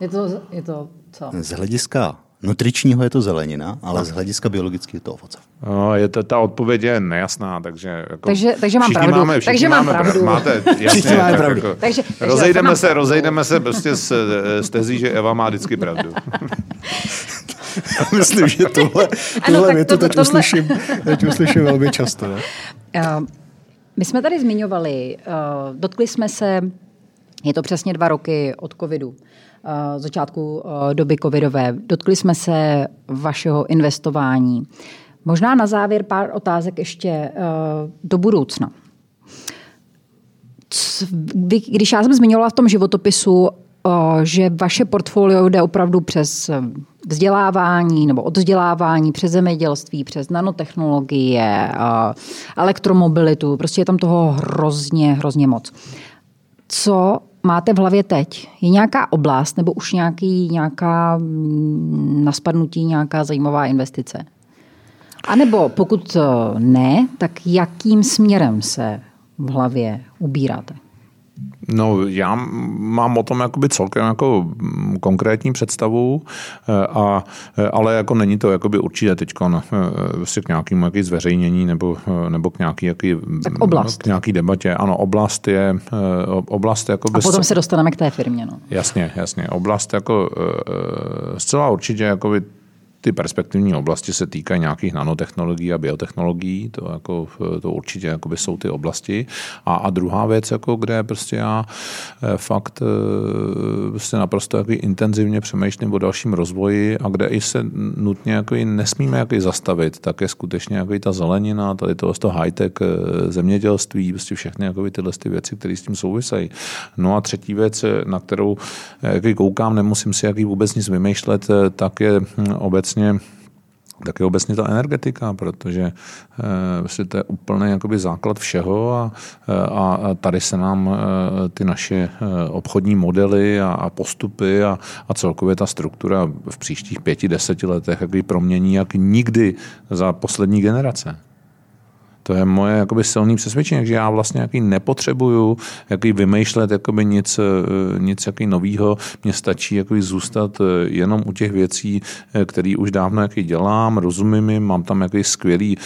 Speaker 2: Je to, je to co?
Speaker 1: Z hlediska nutričního je to zelenina, ale z hlediska biologického je to ovoce.
Speaker 3: No, je to, ta odpověď je nejasná, takže... Jako
Speaker 2: takže, takže mám pravdu. Máme, takže mám máme pravdu.
Speaker 3: Máte, jasně, máme pravdu. Jako, takže, takže rozejdeme, se, rozejdeme se prostě s, s tezí, že Eva má vždycky pravdu.
Speaker 1: Myslím, že tohle, tohle ano, větu to, teď, tohle... Uslyším, teď uslyším velmi často. Ne?
Speaker 2: Uh, my jsme tady zmiňovali, uh, dotkli jsme se, je to přesně dva roky od covidu, Eh, začátku eh, doby covidové. Dotkli jsme se vašeho investování. Možná na závěr pár otázek ještě uh, do budoucna. Když já jsem zmiňovala v tom životopisu, že vaše portfolio jde opravdu přes vzdělávání nebo odzdělávání, přes zemědělství, přes nanotechnologie, elektromobilitu, prostě je tam toho hrozně, hrozně moc. Co máte v hlavě teď? Je nějaká oblast nebo už nějaký, nějaká mm, naspadnutí, nějaká zajímavá investice? A nebo pokud ne, tak jakým směrem se v hlavě ubíráte?
Speaker 3: No, já mám o tom jakoby celkem jako konkrétní představu, eh, a, eh, ale jako není to jakoby určitě teď vlastně k nějakému jaký zveřejnění nebo, nebo k nějaký, jaký,
Speaker 2: tak oblast.
Speaker 3: k nějaký debatě. Ano, oblast je oblast jako
Speaker 2: A potom se dostaneme k té firmě. No.
Speaker 3: Jasně, jasně. Oblast jako zcela určitě jakoby ty perspektivní oblasti se týkají nějakých nanotechnologií a biotechnologií, to, jako, to určitě jsou ty oblasti. A, a druhá věc, jako, kde prostě já eh, fakt eh, prostě naprosto jako intenzivně přemýšlím o dalším rozvoji a kde i se nutně jako nesmíme jako zastavit, tak je skutečně jako ta zelenina, tady to, to high-tech eh, zemědělství, prostě všechny jako tyhle ty věci, které s tím souvisejí. No a třetí věc, na kterou jaký koukám, nemusím si jaký vůbec nic vymýšlet, tak je hm, obecně obecně taky obecně ta energetika, protože e, vlastně to je úplný jakoby základ všeho a, a tady se nám e, ty naše obchodní modely a, a postupy a, a celkově ta struktura v příštích pěti, deseti letech jakby promění jak nikdy za poslední generace. To je moje jakoby silné přesvědčení, že já vlastně jaký nepotřebuju jaký vymýšlet jakoby nic, eh, nic jaký novýho. Mně stačí jaký zůstat eh, jenom u těch věcí, eh, které už dávno jaký dělám, rozumím jim, mám tam jaký skvělý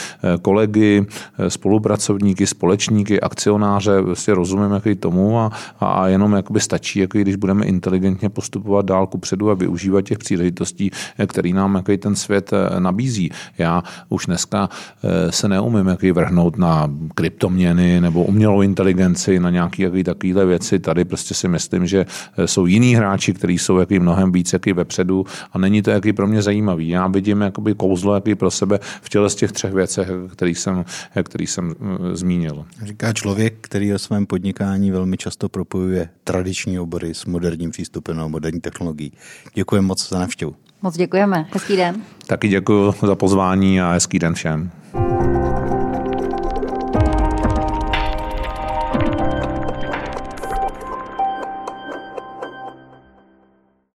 Speaker 3: kolegy, spolupracovníky, společníky, akcionáře, vlastně rozumím jaký tomu a, a jenom jakoby stačí, jaký, když budeme inteligentně postupovat dál ku předu a využívat těch příležitostí, které nám jaký ten svět nabízí. Já už dneska se neumím jaký vrhnout vrhnout na kryptoměny nebo umělou inteligenci, na nějaké takovéhle věci. Tady prostě si myslím, že jsou jiní hráči, kteří jsou jaký mnohem víc jaký vepředu a není to jaký pro mě zajímavý. Já vidím jakoby kouzlo jaký pro sebe v těle z těch třech věcech, který jsem, který jsem eh, zmínil.
Speaker 1: Říká člověk, který o svém podnikání velmi často propojuje tradiční obory s moderním přístupem a moderní technologií. Děkuji moc za návštěvu.
Speaker 2: Moc děkujeme. Hezký den.
Speaker 3: Taky děkuji za pozvání a hezký den všem.